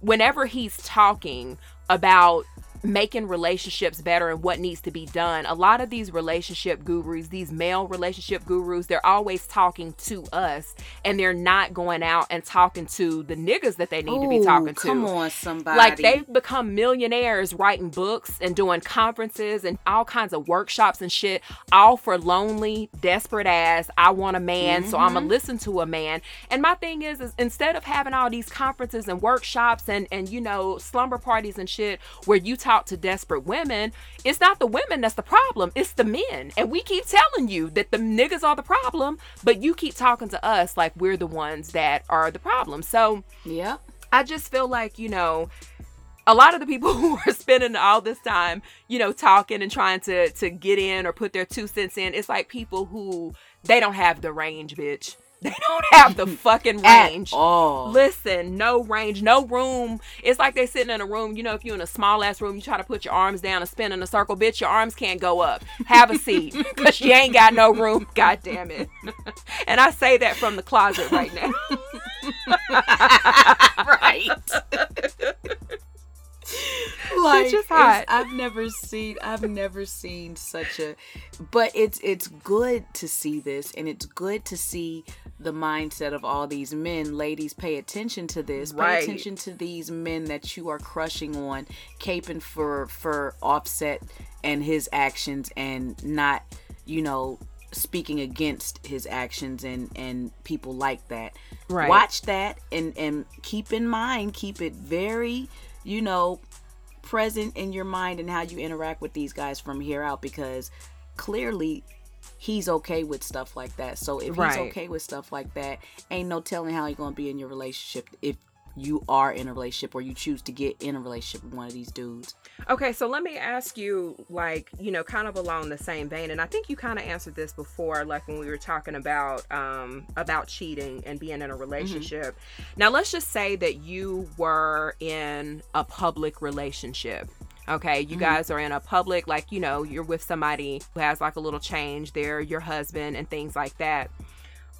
whenever he's talking about making relationships better and what needs to be done, a lot of these relationship gurus, these male relationship gurus, they're always talking to us and they're not going out and talking to the niggas that they need to be talking to. Come on, somebody. Like they've become millionaires writing books and doing conferences and all kinds of workshops and shit, all for lonely, desperate ass. I want a man, so I'm gonna mm-hmm. listen to a man. And my thing is, is instead of having all these conferences and workshops and and you know slumber parties and shit where you talk to desperate women, it's not the women that's the problem, it's the men. And we keep telling you that the niggas are the problem, but you keep talking to us like we're the ones that are the problem. So yeah. I just feel like, you know, a lot of the people who are spending all this time, you know, talking and trying to to get in or put their two cents in, it's like people who they don't have the range, bitch. They don't have the fucking range. all. Listen, no range, no room. It's like they're sitting in a room. You know, if you're in a small ass room, you try to put your arms down and spin in a circle, bitch. Your arms can't go up. Have a seat, cause you ain't got no room. God damn it. and I say that from the closet right now. right. like Bitch it's- hot. I've never seen I've never seen such a but it's it's good to see this and it's good to see the mindset of all these men. Ladies, pay attention to this. Pay attention to these men that you are crushing on, caping for for offset and his actions and not, you know, speaking against his actions and and people like that Right. watch that and and keep in mind keep it very you know present in your mind and how you interact with these guys from here out because clearly he's okay with stuff like that so if Right. he's okay with stuff like that ain't no telling how he's gonna be in your relationship if you are in a relationship or you choose to get in a relationship with one of these dudes Okay, so let me ask you, like, you know, kind of along the same vein, and I think you kind of answered this before, like when we were talking about um about cheating and being in a relationship. Now, let's just say that you were in a public relationship. Okay, you guys are in a public, like, you know, you're with somebody who has like a little change, they're your husband and things like that.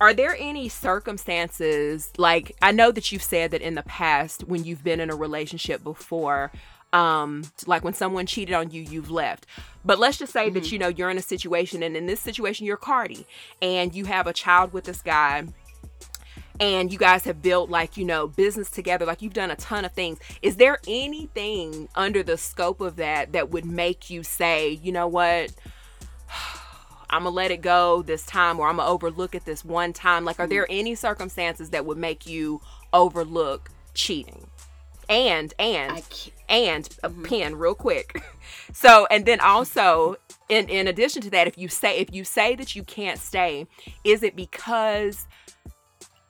Are there any circumstances, like, I know that you've said that in the past when you've been in a relationship before, um like when someone cheated on you you've left. But let's just say that you know you're in a situation and in this situation you're cardi and you have a child with this guy and you guys have built like you know business together like you've done a ton of things. Is there anything under the scope of that that would make you say you know what? I'm gonna let it go this time or I'm gonna overlook it this one time like are there mm-hmm. any circumstances that would make you overlook cheating? And and and a pen real quick. So and then also in in addition to that if you say if you say that you can't stay is it because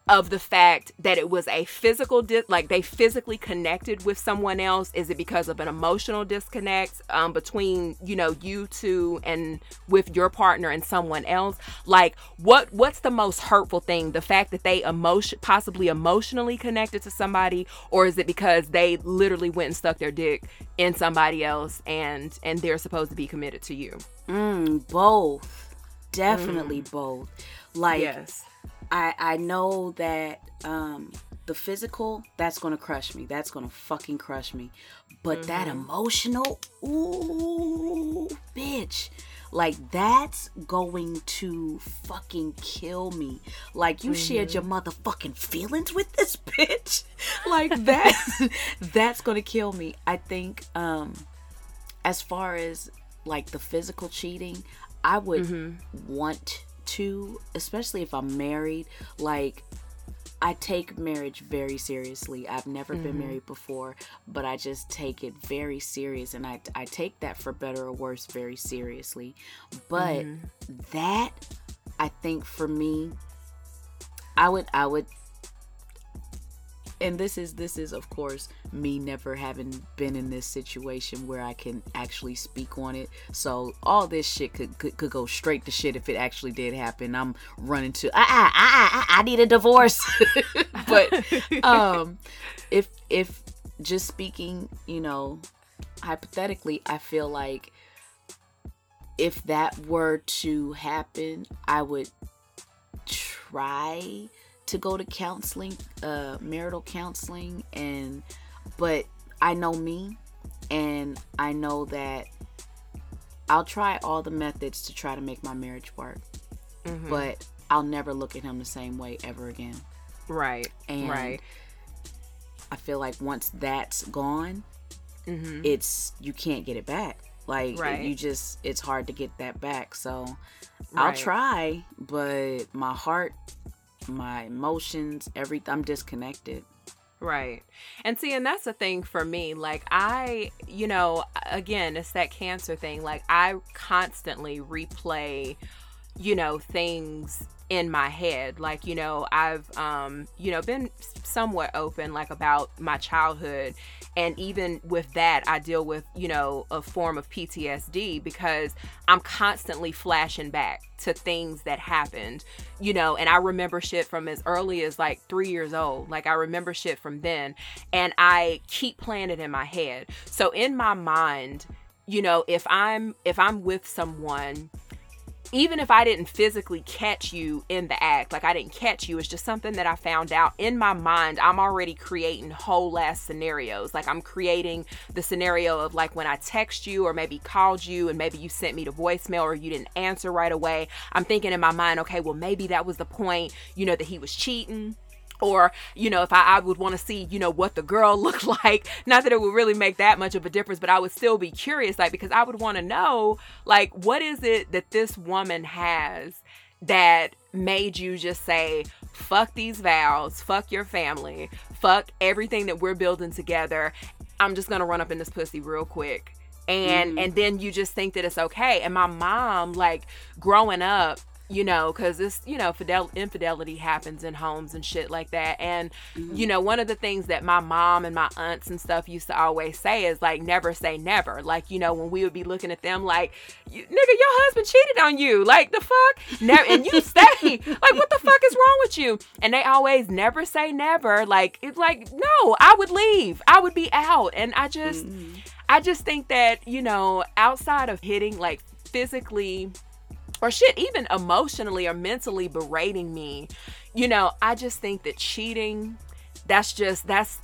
of the fact that it was a physical di- like they physically connected with someone else? Is it because of an emotional disconnect um, between you know you two and with your partner and someone else? Like what what's the most hurtful thing? The fact that they emotion possibly emotionally connected to somebody or is it because they literally went and stuck their dick in somebody else and and they're supposed to be committed to you? Mm, both. Definitely mm. both. Like yes I I know that um the physical that's gonna crush me. That's gonna fucking crush me. But mm-hmm. that emotional, ooh, bitch. Like that's going to fucking kill me. Like you mm-hmm. shared your motherfucking feelings with this bitch. like that that's gonna kill me. I think um as far as like the physical cheating, I would mm-hmm. want to, especially if I'm married, like I take marriage very seriously. I've never mm-hmm. been married before, but I just take it very serious and I, I take that for better or worse very seriously. But mm-hmm. that I think for me I would I would and this is this is of course me never having been in this situation where I can actually speak on it. So all this shit could could, could go straight to shit if it actually did happen. I'm running to ah ah ah, ah I need a divorce. but um if if just speaking, you know, hypothetically, I feel like if that were to happen, I would try to go to counseling, uh, marital counseling, and but I know me, and I know that I'll try all the methods to try to make my marriage work, mm-hmm. but I'll never look at him the same way ever again. Right. And right. I feel like once that's gone, mm-hmm. it's you can't get it back. Like right. you just it's hard to get that back. So right. I'll try, but my heart my emotions, everything. I'm disconnected. Right. And see, and that's the thing for me. Like, I, you know, again, it's that cancer thing. Like, I constantly replay, you know, things in my head like you know i've um you know been somewhat open like about my childhood and even with that i deal with you know a form of ptsd because i'm constantly flashing back to things that happened you know and i remember shit from as early as like three years old. Like i remember shit from then. And i keep playing it in my head. So in my mind you know if i'm if i'm with someone even if I didn't physically catch you in the act, like I didn't catch you, it's just something that I found out in my mind. I'm already creating whole ass scenarios. Like I'm creating the scenario of like when I text you or maybe called you and maybe you sent me to voicemail or you didn't answer right away. I'm thinking in my mind, okay, well, maybe that was the point, you know, that he was cheating or you know if I, I would want to see you know what the girl looked like. Not that it would really make that much of a difference but i would still be curious like because i would want to know like what is it that this woman has that made you just say fuck these vows fuck your family fuck everything that we're building together. I'm just gonna run up in this pussy real quick. And mm. and then you just think that it's okay. And my mom like growing up you know, because this, you know, fidel- infidelity happens in homes and shit like that. And, mm-hmm. you know, one of the things that my mom and my aunts and stuff used to always say is like, never say never. Like, you know, when we would be looking at them like, nigga, your husband cheated on you. Like, the fuck? Never. And you stay. like, what the fuck is wrong with you? And they always never say never. Like, it's like, no, I would leave. I would be out. And I just, mm-hmm. I just think that, you know, outside of hitting, like, physically or shit, even emotionally or mentally berating me, you know, I just think that cheating, that's just, that's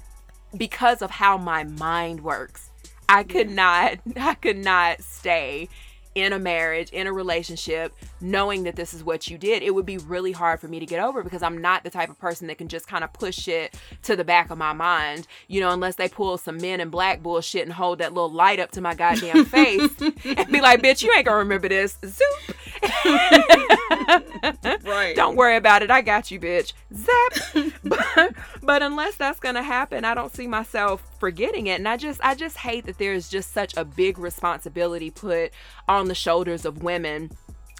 because of how my mind works. I could not, I could not stay in a marriage, in a relationship, knowing that this is what you did, it would be really hard for me to get over because I'm not the type of person that can just kind of push it to the back of my mind, you know, unless they pull some men in black bullshit and hold that little light up to my goddamn face and be like, bitch, you ain't gonna remember this. Zoop. right. Don't worry about it. I got you, bitch. Zap. but, but unless that's gonna happen, I don't see myself forgetting it. And I just I just hate that there's just such a big responsibility put on the shoulders of women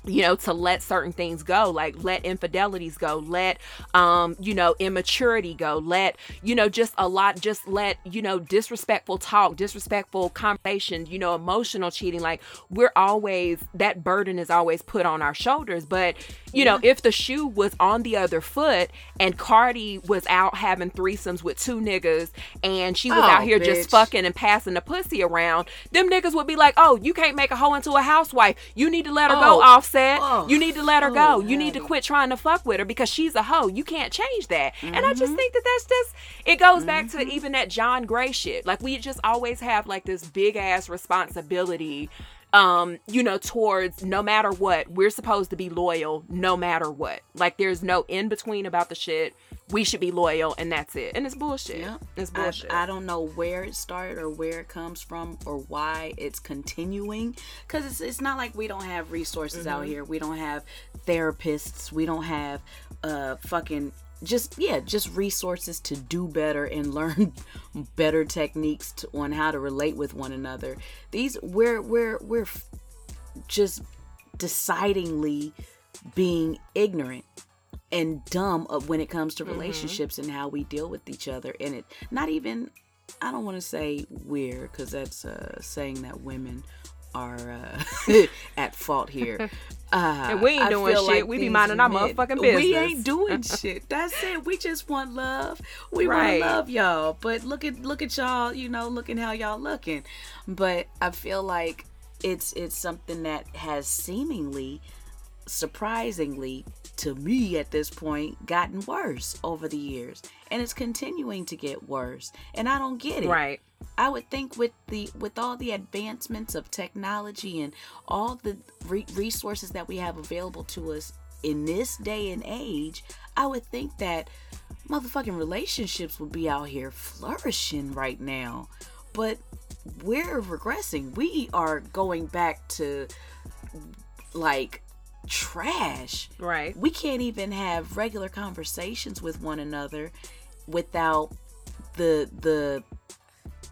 you know to let certain things go like let infidelities go let um you know immaturity go let you know just a lot just let you know disrespectful talk disrespectful conversation you know emotional cheating like we're always that burden is always put on our shoulders. But you know if the shoe was on the other foot and cardi was out having threesomes with two niggas and she was Oh, out here just fucking and passing the pussy around them niggas would be like oh you can't make a hoe into a housewife. You need to let her go Oh. Oh. you need to let her go. You need to quit trying to fuck with her because she's a hoe. You can't change that. And i Mm-hmm. just think that that's just it goes back to even that john gray shit. Like we just always have like this big ass responsibility um you know towards no matter what we're supposed to be loyal no matter what. Like there's no in between about the shit we should be loyal and that's it and it's bullshit Yeah. it's I- bullshit I, don't know where it started or where it comes from or why it's continuing. Because it's, it's not like we don't have resources out Mm-hmm. here. We don't have therapists. We don't have uh fucking just yeah just resources to do better and learn better techniques to, on how to relate with one another these we're we're we're f- just decidingly being ignorant and dumb of when it comes to relationships and how we deal with each other. And it not even i don't want to say we're because that's uh, saying that women are uh, at fault here. Uh, And we ain't I doing shit. We be minding our men- motherfucking business we ain't doing shit. That's it. We just want love. We Right. want to love y'all. But look at look at y'all you know looking how y'all looking. But i feel like it's it's something that has seemingly surprisingly to me at this point gotten worse over the years and it's continuing to get worse and i don't get it. Right. I would think with the with all the advancements of technology and all the re- resources that we have available to us in this day and age i would think that motherfucking relationships would be out here flourishing right now. But we're regressing. We are going back to like trash. Right. We can't even have regular conversations with one another without the the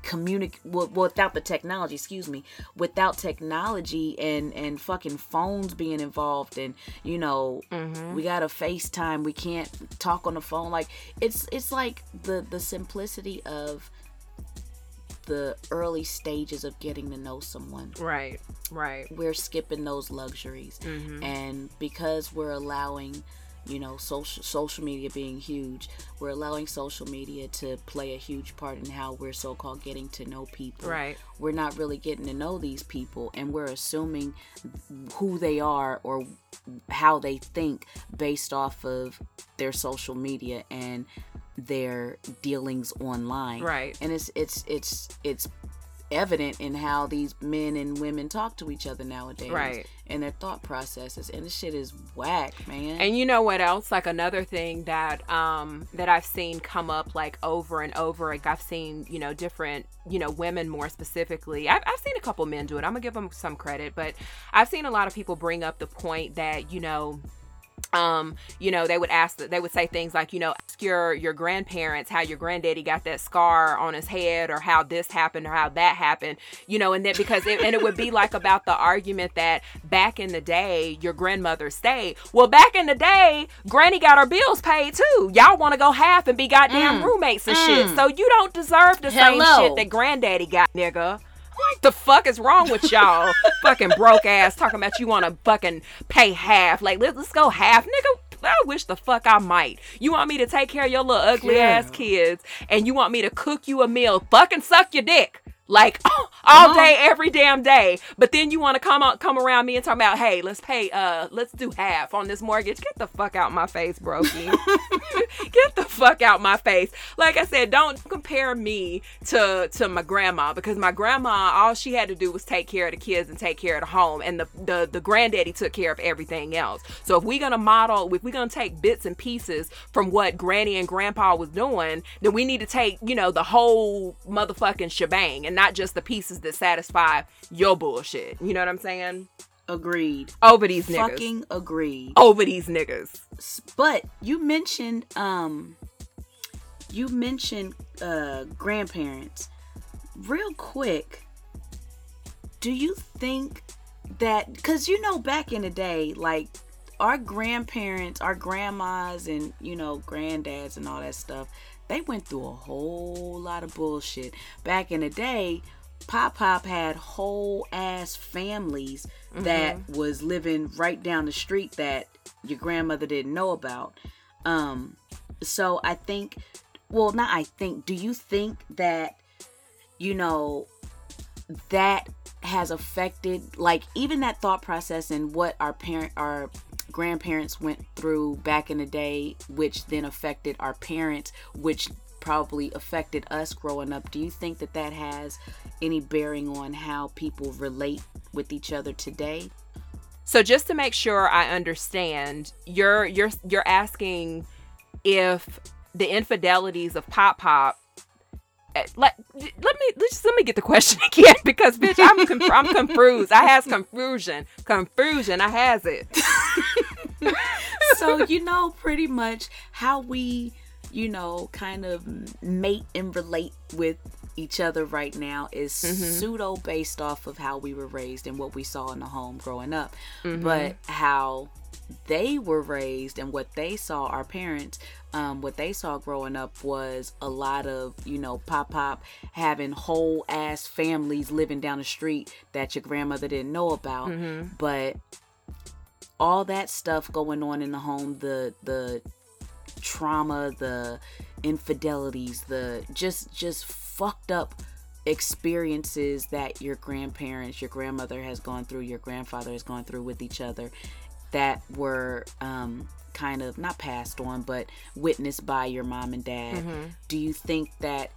communicate well, without the technology excuse me without technology and and fucking phones being involved and you know mm-hmm. we got a facetime we can't talk on the phone. Like it's it's like the the simplicity of the early stages of getting to know someone. Right right. We're skipping those luxuries. Mm-hmm. And because we're allowing you know social social media being huge we're allowing social media to play a huge part in how we're so-called getting to know people. Right. we're not really getting to know these people and we're assuming who they are or how they think based off of their social media and their dealings online Right. and it's it's it's it's evident in how these men and women talk to each other nowadays Right. and their thought processes and this shit is whack man And you know what else? Like another thing that um that I've seen come up like over and over. Like I've seen you know different you know women more specifically. I've I've seen a couple men do it. I'm gonna give them some credit, but I've seen a lot of people bring up the point that you know um you know they would ask that they would say things like you know ask your your grandparents how your granddaddy got that scar on his head or how this happened or how that happened you know and then because it, and it would be like about the argument that back in the day your grandmother stayed. Well back in the day granny got her bills paid too. Y'all want to go half and be goddamn roommates and shit. So you don't deserve the same shit that granddaddy got nigga what the fuck is wrong with y'all? fucking broke ass talking about you want to fucking pay half. Like, let, let's go half. Nigga, I wish the fuck I might. You want me to take care of your little ugly ass kids and you want me to cook you a meal, fucking suck your dick. Like all day, every damn day. But then you want to come out, come around me and talk about, hey, let's pay, uh, let's do half on this mortgage. Get the fuck out my face, Brokey. Get the fuck out my face. Like I said, don't compare me to to my grandma because my grandma, all she had to do was take care of the kids and take care of the home, and the the, the granddaddy took care of everything else. So if we're gonna model, if we're gonna take bits and pieces from what Granny and Grandpa was doing, then we need to take you know the whole motherfucking shebang and not just the pieces that satisfy your bullshit. You know what I'm saying? agreed Over these niggas. fucking agreed Over these niggas. but you mentioned um you mentioned uh grandparents real quick do you think that because you know back in the day like our grandparents our grandmas and you know granddads and all that stuff they went through a whole lot of bullshit back in the day pop pop had whole ass families mm-hmm. that was living right down the street that your grandmother didn't know about um so i think well not i think do you think that you know that has affected like even that thought process and what our parent our grandparents went through back in the day which then affected our parents which probably affected us growing up do you think that that has any bearing on how people relate with each other today so just to make sure i understand you're you're you're asking if the infidelities of pop pop eh, let let me just let me get the question again because bitch I'm conf- I'm confused. I has confusion, confusion. I has it. so you know pretty much how we you know kind of mate and relate with each other right now is mm-hmm. pseudo based off of how we were raised and what we saw in the home growing up, mm-hmm. but how they were raised and what they saw our parents um, what they saw growing up was a lot of you know pop pop having whole ass families living down the street that your grandmother didn't know about mm-hmm. but all that stuff going on in the home the the trauma the infidelities the just just fucked up experiences that your grandparents your grandmother has gone through your grandfather has gone through with each other that were um, kind of not passed on, but witnessed by your mom and dad. Mm-hmm. Do you think that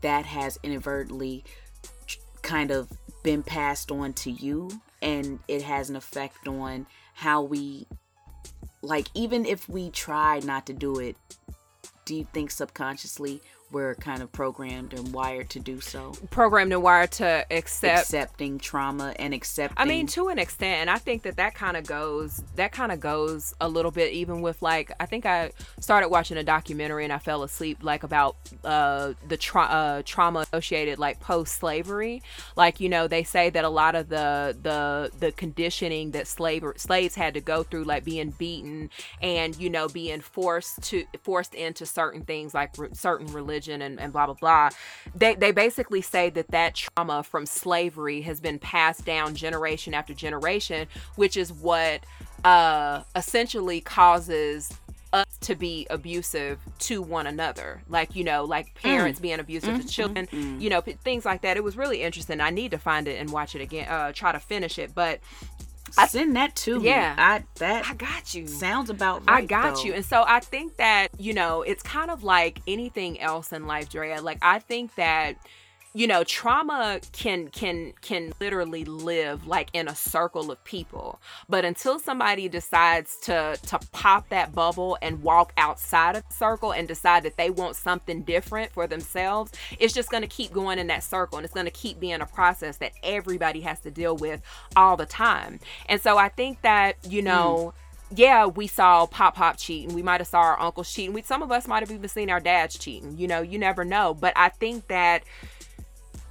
that has inadvertently kind of been passed on to you and it has an effect on how we like even if we try not to do it do you think subconsciously we're kind of programmed and wired to do so. Programmed and wired to accept accepting trauma and accepting. I mean, to an extent, and I think that that kind of goes that kind of goes a little bit even with like I think I started watching a documentary and I fell asleep like about uh, the tra- uh, trauma associated like post slavery. Like you know they say that a lot of the the the conditioning that slave slaves had to go through, like being beaten and you know being forced to forced into certain things like re- certain religions religion and, and blah blah blah they, they basically say that that trauma from slavery has been passed down generation after generation which is what uh essentially causes us to be abusive to one another. Like you know like parents mm. being abusive mm, to children mm, mm, you know p- things like that. It was really interesting. I need to find it and watch it again uh try to finish it. But I, Send that to me. Yeah, I that I got you. Sounds about right. I got though. you. And so I think that you know it's kind of like anything else in life, Drea. Like I think that you know trauma can can can literally live like in a circle of people but until somebody decides to to pop that bubble and walk outside of the circle and decide that they want something different for themselves it's just going to keep going in that circle and it's going to keep being a process that everybody has to deal with all the time and so i think that you know mm yeah, we saw Pop Pop cheating. We might have saw our uncles cheating. We some of us might have even seen our dads cheating. You know, you never know. But I think that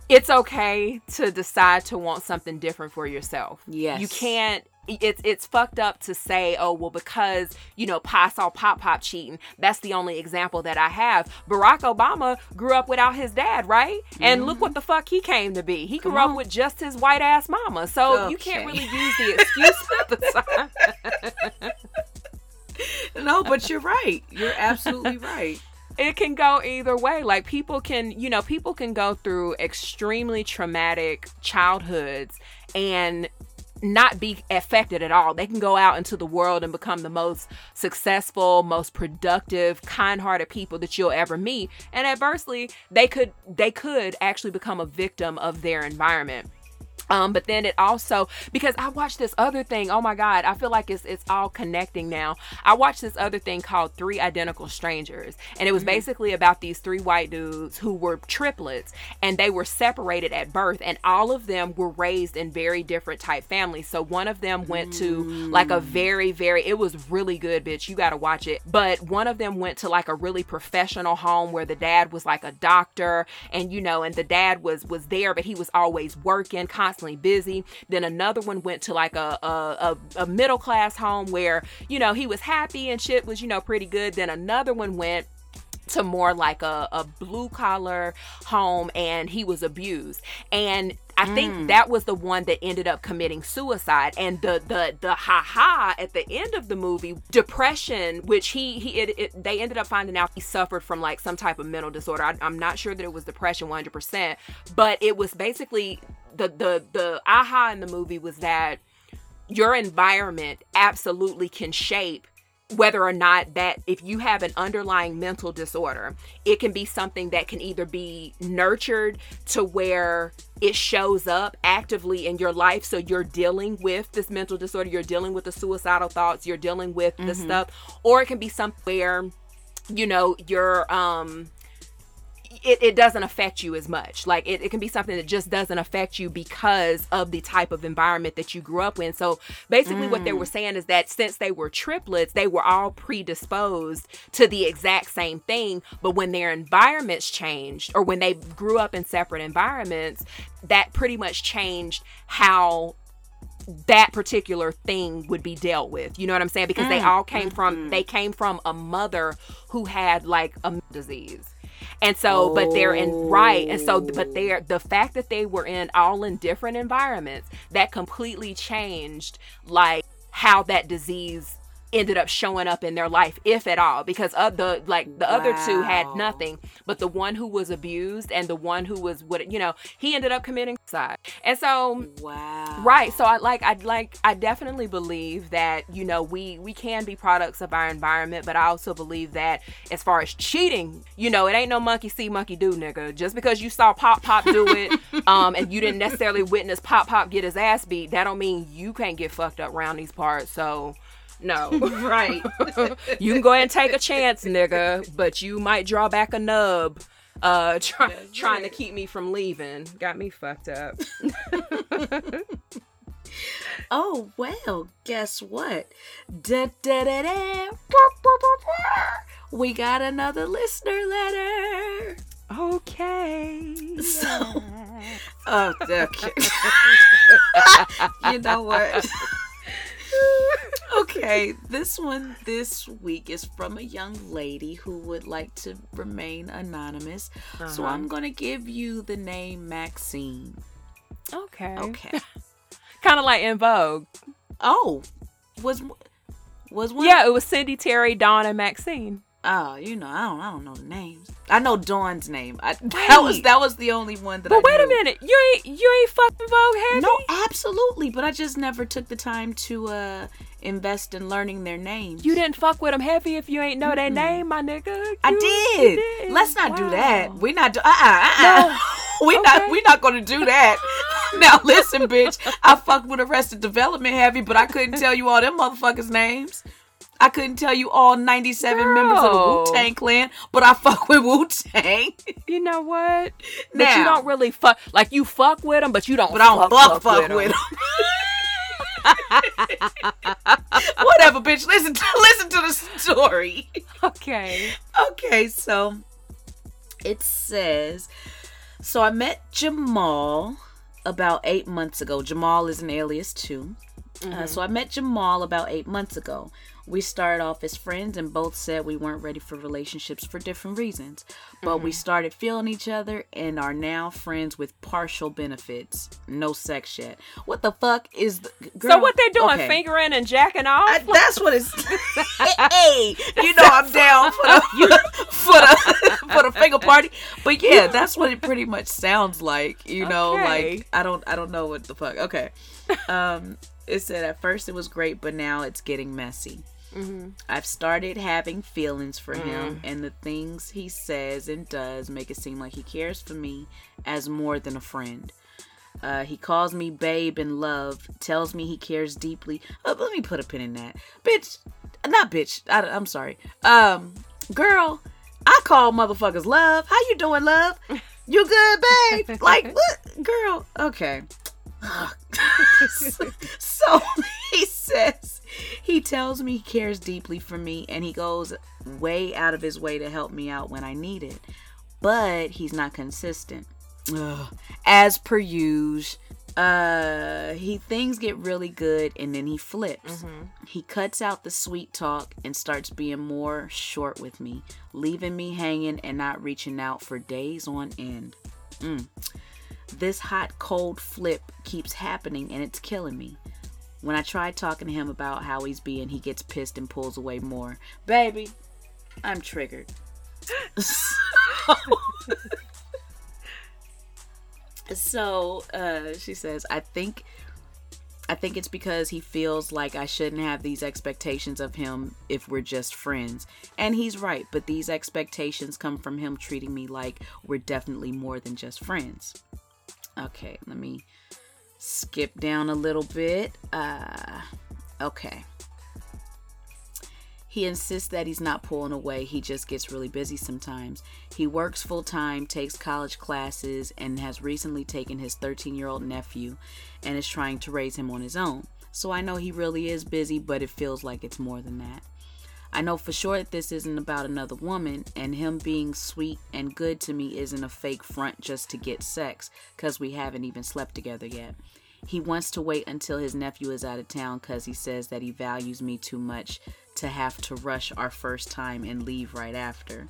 it's okay to decide to want something different for yourself. Yes. You can't it's it's fucked up to say, oh well, because you know, Pa saw Pop Pop cheating. That's the only example that I have. Barack Obama grew up without his dad, right? Mm-hmm. And look what the fuck he came to be. He Come grew on. up with just his white ass mama. So okay. you can't really use the excuse at the time. no, but you're right. You're absolutely right it can go either way. Like people can, you know, people can go through extremely traumatic childhoods and not be affected at all. They can go out into the world and become the most successful, most productive, kind-hearted people that you'll ever meet. And adversely, they could they could actually become a victim of their environment. Um, but then it also because I watched this other thing. Oh my god, I feel like it's it's all connecting now. I watched this other thing called Three Identical Strangers, and it was mm-hmm. basically about these three white dudes who were triplets, and they were separated at birth, and all of them were raised in very different type families. So one of them went to like a mm. very very it was really good, bitch. You got to watch it. But one of them went to like a really professional home where the dad was like a doctor, and you know, and the dad was was there, but he was always working constantly constantly busy. Then another one went to like a a, a, a middle class home where you know he was happy and shit was you know pretty good. Then another one went to more like a, a blue collar home and he was abused and I think Mm. that was the one that ended up committing suicide. And the the the ha ha at the end of the movie, depression, which he he it, it, they ended up finding out he suffered from like some type of mental disorder. I, I'm not sure that it was depression 100, percent but it was basically the the the aha in the movie was that your environment absolutely can shape whether or not that if you have an underlying mental disorder it can be something that can either be nurtured to where it shows up actively in your life. So you're dealing with this mental disorder you're dealing with the suicidal thoughts you're dealing with the stuff or it can be something where you know you're um it, it doesn't affect you as much. Like it, it can be something that just doesn't affect you because of the type of environment that you grew up in. So basically, what they mm. were saying is that since they were triplets, they were all predisposed to the exact same thing. But when their environments changed, or when they grew up in separate environments, that pretty much changed how that particular thing would be dealt with. You know what I'm saying? Because they mm, all came from they mm-hmm. came from a mother who had like a disease. And so, but they're in right, and so, but oh. they're the fact that they were in all in different environments that completely changed like how that disease ended up showing up in their life, if at all, because of the like the other two had nothing, but the one who was abused and the one who was what you know he ended up committing suicide, and so Wow. right so i like i like i definitely believe that you know we we can be products of our environment but i also believe that as far as cheating you know it ain't no monkey see monkey do nigga. Just because you saw pop pop do it um and you didn't necessarily witness pop pop get his ass beat that don't mean you can't get fucked up around these parts. So no Right. you can go ahead and take a chance nigga but you might draw back a nub uh try, trying to keep me from leaving got me fucked up Oh well, guess what? Da, da, da, da. We got another listener letter. okay So, oh, okay. you know what? okay, this one this week is from a young lady who would like to remain anonymous. So Uh-huh. I'm gonna give you the name Maxine. Okay. Okay. Kind of like En Vogue. Oh, was was one? Yeah, it was Cindy, Terry, Dawn, and Maxine. Oh, you know, I don't, I don't know the names. I know Dawn's name. I, that was that was the only one that. But I wait a minute, you ain't you ain't fucking Vogue heavy. No, absolutely, but I just never took the time to uh invest in learning their names. you didn't fuck with them heavy if you ain't know their name, my nigga. I did. did. Let's not do that. We not do. Uh uh uh. we Okay. not. We not gonna do that. now listen, bitch. I fucked with Arrested Development heavy, but I couldn't tell you all them motherfuckers' names. I couldn't tell you all 97 members of the Girl. Wu Tang Clan, but I fuck with Wu Tang. You know what? But you don't really fuck like you fuck with them, but you don't. But I don't fuck, fuck, with with 'em. them. Whatever, bitch. Listen to listen to the story. Okay. Okay, so it says so I met Jamal about eight months ago. Jamal is an alias too. Uh, so I met Jamal about eight months ago. We started off as friends and both said we weren't ready for relationships for different reasons. But we started feeling each other and are now friends with partial benefits. No sex yet. What the fuck is the girl? so what they doing? Okay. Fingering and jacking off? I, that's what it's. hey, you know I'm down for the for the for the finger party. But yeah, that's what it pretty much sounds like. You know, Okay. like I don't I don't know what the fuck. Okay, um, it said at first it was great, but now it's getting messy. Mm-hmm. I've started having feelings for him, and the things he says and does make it seem like he cares for me as more than a friend. Uh, he calls me babe and love, tells me he cares deeply. Uh, let me put a pin in that. Bitch, not bitch. I, I'm sorry. Um, girl, I call motherfuckers love. How you doing, love? You good, babe? like what, girl? Okay. so he says he tells me he cares deeply for me and he goes way out of his way to help me out when I need it. But he's not consistent. Ugh. As per usual, Uh, he things get really good and then he flips. Mm-hmm. He cuts out the sweet talk and starts being more short with me, leaving me hanging and not reaching out for days on end. Mm. This hot cold flip keeps happening and it's killing me. When I try talking to him about how he's being, he gets pissed and pulls away more. Baby, I'm triggered. so uh, she says, I think I think it's because he feels like I shouldn't have these expectations of him if we're just friends. And he's right, but these expectations come from him treating me like we're definitely more than just friends. Okay, let me skip down a little bit. Uh okay. He insists that he's not pulling away, he just gets really busy sometimes. He works full time, takes college classes, and has recently taken his 13 year old nephew and is trying to raise him on his own. So I know he really is busy, but it feels like it's more than that. I know for sure that this isn't about another woman, and him being sweet and good to me isn't a fake front just to get sex, because we haven't even slept together yet. He wants to wait until his nephew is out of town because he says that he values me too much to have to rush our first time and leave right after.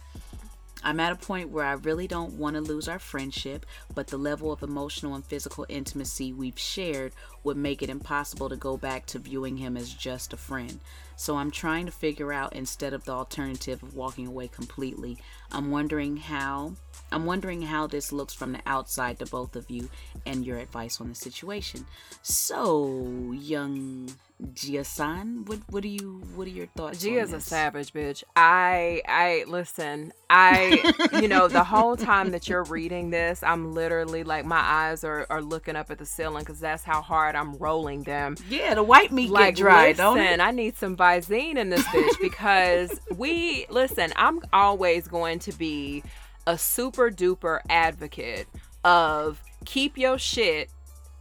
I'm at a point where I really don't want to lose our friendship, but the level of emotional and physical intimacy we've shared would make it impossible to go back to viewing him as just a friend. So I'm trying to figure out instead of the alternative of walking away completely. I'm wondering how I'm wondering how this looks from the outside to both of you and your advice on the situation. So, young Gia-san, what what are you what are your thoughts? Gia's a savage bitch. I I listen. I you know the whole time that you're reading this, I'm literally like my eyes are, are looking up at the ceiling because that's how hard I'm rolling them. Yeah, the white meat Like get dry, listen, don't it? I need some Visine in this bitch because we listen. I'm always going to be a super duper advocate of keep your shit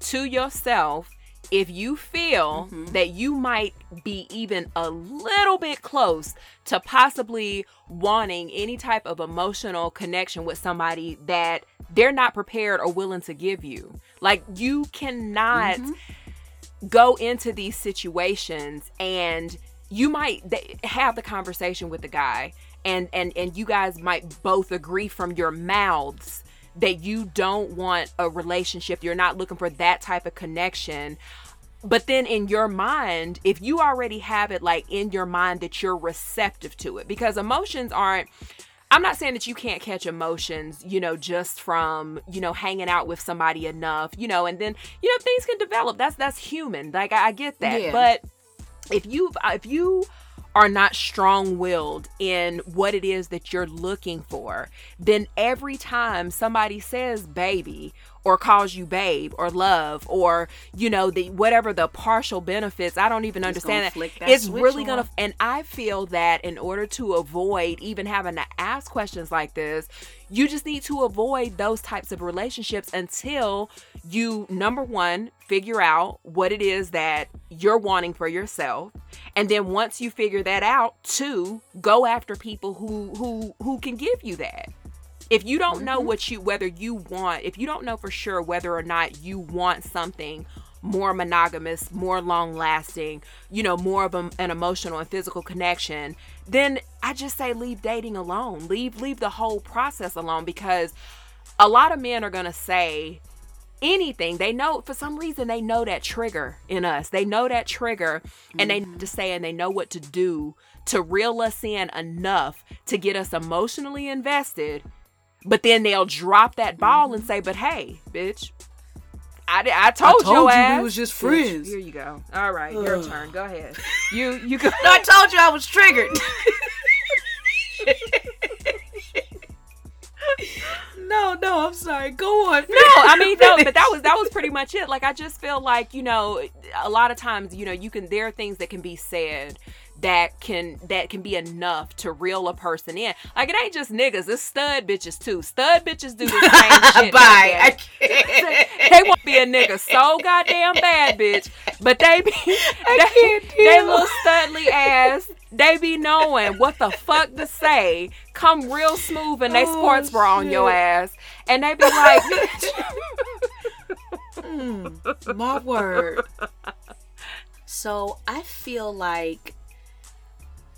to yourself if you feel Mm-hmm. that you might be even a little bit close to possibly wanting any type of emotional connection with somebody that they're not prepared or willing to give you. Like you cannot Mm-hmm. go into these situations and you might have the conversation with the guy and and and you guys might both agree from your mouths that you don't want a relationship you're not looking for that type of connection but then in your mind if you already have it like in your mind that you're receptive to it because emotions aren't I'm not saying that you can't catch emotions, you know, just from, you know, hanging out with somebody enough, you know, and then, you know, things can develop. That's that's human. Like I, I get that. Yeah. But if you if you are not strong-willed in what it is that you're looking for, then every time somebody says baby or calls you babe or love or you know the whatever the partial benefits, I don't even It's understand that. that It's really on. gonna and I feel that in order to avoid even having to ask questions like this, you just need to avoid those types of relationships until you, number one, figure out what it is that you're wanting for yourself. And then once you figure that out, two, go after people who who who can give you that. If you don't know mm-hmm. what you whether you want, if you don't know for sure whether or not you want something more monogamous, more long lasting, you know, more of a, an emotional and physical connection, then I just say leave dating alone. Leave leave the whole process alone because a lot of men are going to say anything. They know for some reason they know that trigger in us. They know that trigger and they mm-hmm. know to say and they know what to do to reel us in enough to get us emotionally invested. But then they'll drop that ball and say, "But hey, bitch, I, I told, told your you we was just Bitch, friends. Here you go. All right, your turn. Go ahead. You you go. I told you I was triggered. no, no, I'm sorry. Go on. no i mean no but that was that was pretty much it like i just feel like you know a lot of times you know you can there are things that can be said that can that can be enough to reel a person in like it ain't just niggas it's stud bitches too stud bitches do the same shit Bye. I goddamn. can't. they want to be a nigga so goddamn bad, bitch. But they be they, can't they little studly ass. They be knowing what the fuck to say. Come real smooth and they Oh, sports bra on your ass, and they be like, Mm, my word. So I feel like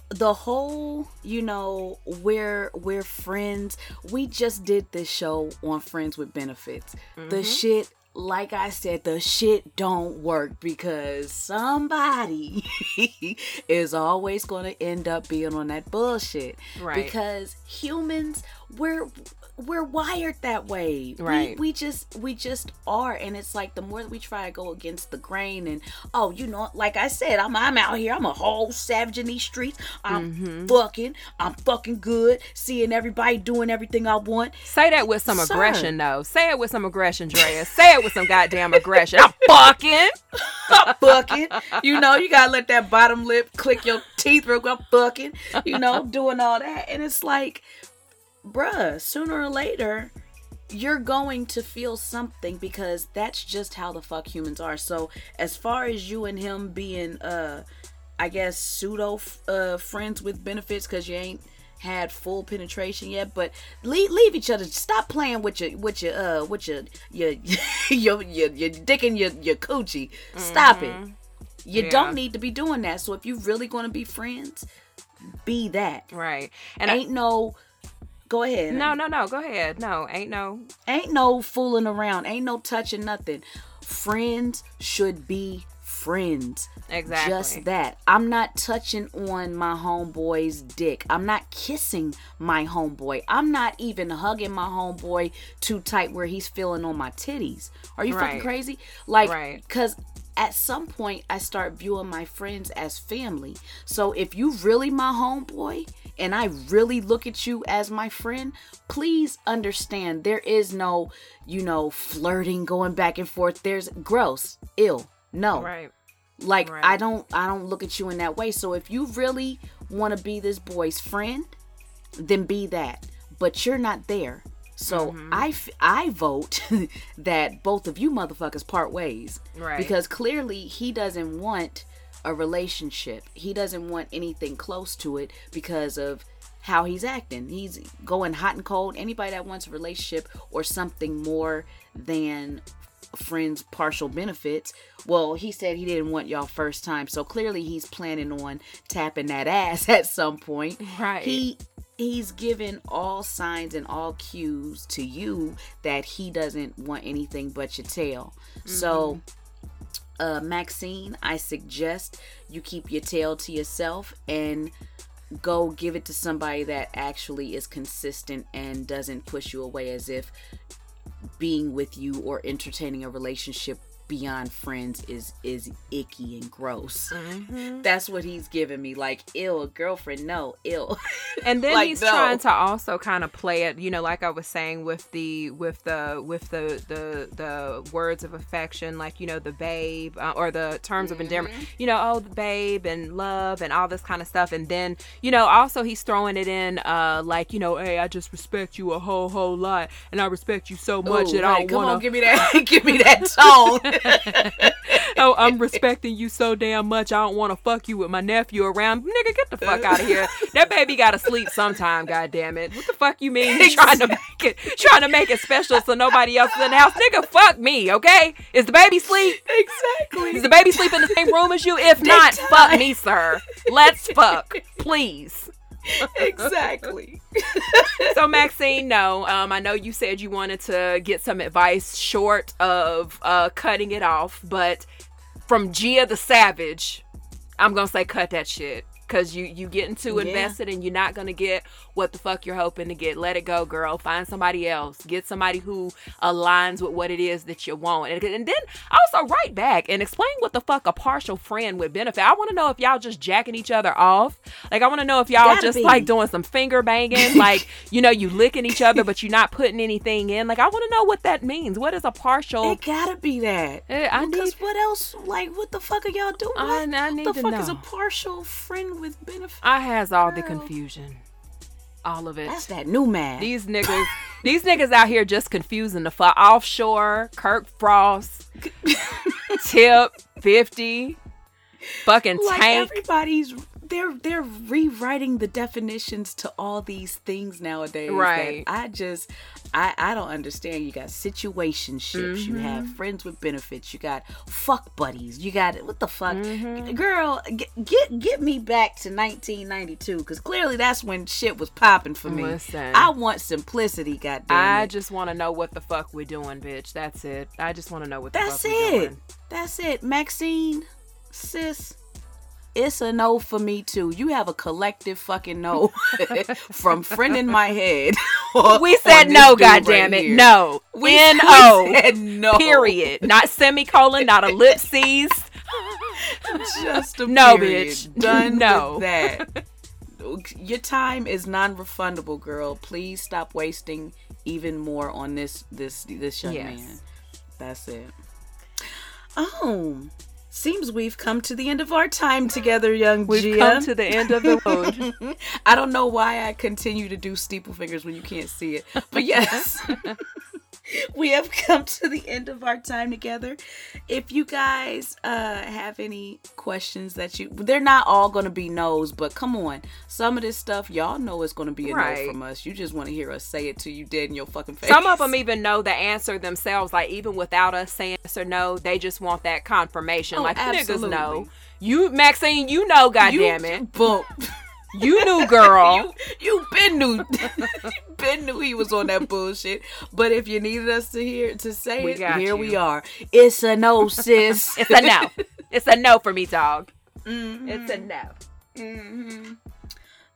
the whole, you know, we're we're friends. We just did this show on Friends with Benefits. Mm-hmm. The shit like I said, the shit don't work because somebody is always going to end up being on that bullshit. Right. Because humans, we're we're wired that way. Right. We, we just we just are, and it's like the more that we try to go against the grain, and oh, you know, like I said, I'm I'm out here, I'm a whole savage in these streets. I'm mm-hmm. fucking, I'm fucking good, seeing everybody doing everything I want. Say that with some aggression, though. Say it with some aggression, Drea. Say it with some goddamn aggression. I'm fucking, I'm fucking. You know, you gotta let that bottom lip click your teeth real quick. I'm fucking. You know, doing all that, and it's like bruh, sooner or later, you're going to feel something because that's just how the fuck humans are. So, as far as you and him being, uh, I guess, pseudo uh, friends with benefits because you ain't had full penetration yet, but leave, leave each other. Stop playing with your with your uh with your your your your, your dick and your your coochie. Stop mm-hmm. it. You yeah. don't need to be doing that. So if you really going to be friends, be that. Right. And ain't I- no Go ahead. No, no, no. Go ahead. No, ain't no. Ain't no fooling around. Ain't no touching nothing. Friends should be friends. Exactly. Just that. I'm not touching on my homeboy's dick. I'm not kissing my homeboy. I'm not even hugging my homeboy too tight where he's feeling on my titties. Are you right. fucking crazy? Like, right. cause at some point I start viewing my friends as family. So if you really my homeboy and I really look at you as my friend, please understand there is no, you know, flirting going back and forth. There's gross, ill. No. Right. Like right. I don't I don't look at you in that way. So if you really want to be this boy's friend, then be that. But you're not there. So mm-hmm. I, I vote that both of you motherfuckers part ways. Right. Because clearly he doesn't want a relationship. He doesn't want anything close to it because of how he's acting. He's going hot and cold. Anybody that wants a relationship or something more than friends partial benefits well he said he didn't want y'all first time so clearly he's planning on tapping that ass at some point right he he's given all signs and all cues to you that he doesn't want anything but your tail mm-hmm. so uh, Maxine, I suggest you keep your tail to yourself and go give it to somebody that actually is consistent and doesn't push you away as if being with you or entertaining a relationship beyond friends is is icky and gross. Mm-hmm. That's what he's giving me. Like, ill girlfriend, no, ill. And then like, he's no. trying to also kind of play it, you know, like I was saying with the with the with the the the words of affection, like you know, the babe uh, or the terms mm-hmm. of endearment. You know, oh, the babe and love and all this kind of stuff. And then you know, also he's throwing it in, uh, like you know, hey, I just respect you a whole whole lot, and I respect you so much Ooh, that right, I want to give me that, give me that tone. oh, I'm respecting you so damn much. I don't want to fuck you with my nephew around. Nigga, get the fuck out of here. That baby gotta sleep sometime. God damn it. What the fuck you mean? Exactly. Trying to make it, trying to make it special so nobody else is in the house. Nigga, fuck me. Okay? Is the baby sleep? Exactly. Is the baby sleep in the same room as you? If Dick not, time. fuck me, sir. Let's fuck, please. Exactly. so Maxine, no. Um, I know you said you wanted to get some advice short of uh, cutting it off, but from Gia the Savage, I'm gonna say cut that shit because you you getting too invested yeah. and you're not gonna get what the fuck you're hoping to get. Let it go girl. Find somebody else. Get somebody who aligns with what it is that you want. And, and then also write back and explain what the fuck a partial friend would benefit. I want to know if y'all just jacking each other off. Like i want to know if y'all just be. like doing some finger banging. Like you know you licking each other but you're not putting anything in. Like i want to know what that means. What is a partial it gotta be that. Eh, I because need... what else like what the fuck are y'all doing? I, I need what the to fuck know. is a partial friend with benefit. I has all the confusion. All of it. That's that new man. These niggas, these niggas out here just confusing the fuck. Offshore, Kirk Frost, Tip, 50, fucking like Tank. Everybody's they're they're rewriting the definitions to all these things nowadays. that Right. I just I I don't understand. You got situationships, you have Mm-hmm. friends with benefits, you got fuck buddies, you got what the fuck, Mm-hmm. girl, get get get me back to 1992 because clearly that's when shit was popping for me. Listen. I want simplicity. Goddamn I it. just want to know what the fuck we're doing, bitch. That's it. I just want to know what the That's fuck we're it. That's it. Maxine, sis, it's a no for me too. You have a collective fucking no from friend in my head. We said no, dude right goddamn it, here. no. We, N we said no. Period. Not semicolon. Not ellipses. Just a No, period. bitch. Done No. with that. Your time is non-refundable, girl. Please stop wasting even more on this this this young Yes. man. That's it. Oh, seems we've come to the end of our time together, young We've Gia. come to the end of the road. I don't know why I continue to do steeple fingers when you can't see it, but yes. we have come to the end of our time together. If you guys uh, have any questions that you, they're not all going to be no's, but come on, some of this stuff y'all know is going to be a Right. no from us. You just want to hear us say it to you dead in your fucking face. Some of them even know the answer themselves. Like even without us saying yes or no, they just want that confirmation. Oh, like niggas absolutely. know. You Maxine, you know, goddamn it. boom. You knew, girl. you you been knew you been knew he was on that bullshit. But if you needed us to hear to say We it, here you. we are. It's a no, sis. It's a no. It's a no for me, dog. Mhm. It's a no. Mm-hmm.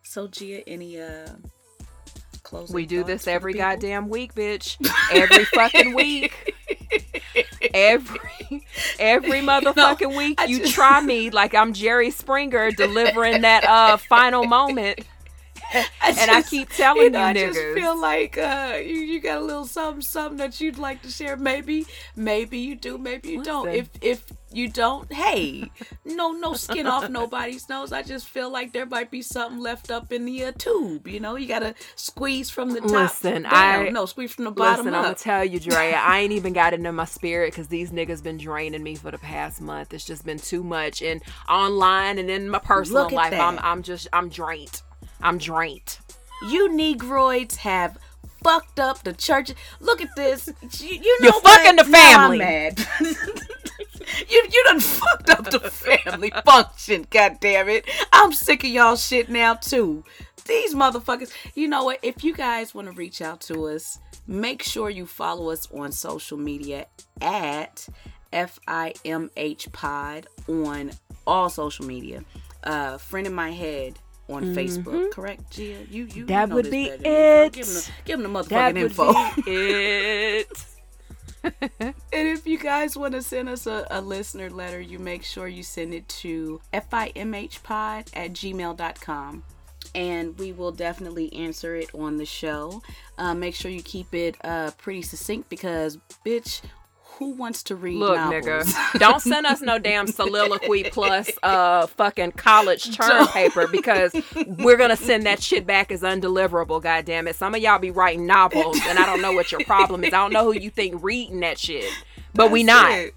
So Gia, any uh closing? We do this every goddamn week, bitch. Every fucking week. Every every motherfucking week I you just- try me like I'm Jerry Springer delivering that uh final moment. I And I just- keep telling you know, I niggas. just feel like uh you, you got a little something something that you'd like to share. Maybe maybe you do, maybe you don't. If if you don't, hey, no no skin off nobody's nose. I just feel like there might be something left up in the uh, tube. You know, you gotta squeeze from the top. Listen, down. I- no squeeze from the bottom Listen, I'm gonna tell you, Drea, I ain't even got it in my spirit because these niggas been draining me for the past month. It's just been too much, and online and in my personal life, I'm. I'm just I'm drained. I'm drained. you negroids have fucked up the church. Look at this. You, you know You're what? fucking the Now I'm family. mad. you you done fucked up the family function. God damn it! I'm sick of y'all shit now too. These motherfuckers. You know what? If you guys want to reach out to us, make sure you follow us on social media at FIMH Pod on all social media. Uh, friend in my head on Facebook. Correct, Gia? You you Mm-hmm. That know would be better than me, girl. it. Give them the, give 'em the motherfucking That would info. be it. And if you guys want to send us a, a listener letter, you make sure you send it to fimhpod at gmail.com. And we will definitely answer it on the show. Uh, make sure you keep it uh, pretty succinct because, bitch, who wants to read Look, novels? nigga, don't send us no damn soliloquy plus uh fucking college term paper because we're gonna send that shit back as undeliverable. God damn it! Some of y'all be writing novels, and I don't know what your problem is. I don't know who you think reading that shit, but we not. it.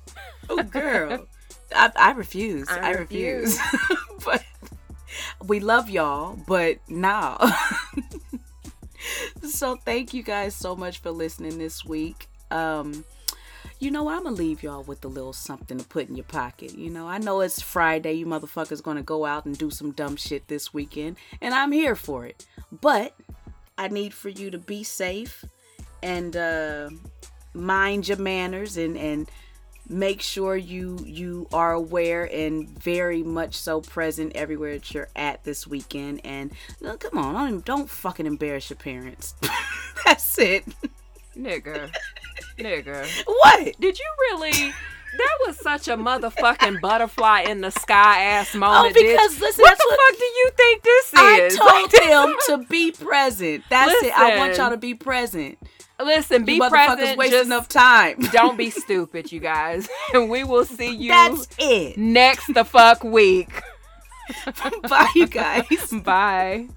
Oh, girl. I, I refuse. I, I refuse. but we love y'all, but nah. so thank you guys so much for listening this week. Um, you know, I'm gonna leave y'all with a little something to put in your pocket. You know, I know it's Friday. You motherfuckers gonna go out and do some dumb shit this weekend, and I'm here for it. But I need for you to be safe and uh, mind your manners and and make sure you you are aware and very much so present everywhere that you're at this weekend and no, come on don't, don't fucking embarrass your parents that's it Nigga, nigga, what did you really? That was such a motherfucking butterfly in the sky ass oh, moment. Oh, because bitch. listen, what the what- fuck do you think this is? i told him to be present that's it i want y'all to be present Listen, be you motherfuckers present. Just enough time don't be stupid, you guys. And we will see you that's it next the fuck week. bye you guys Bye.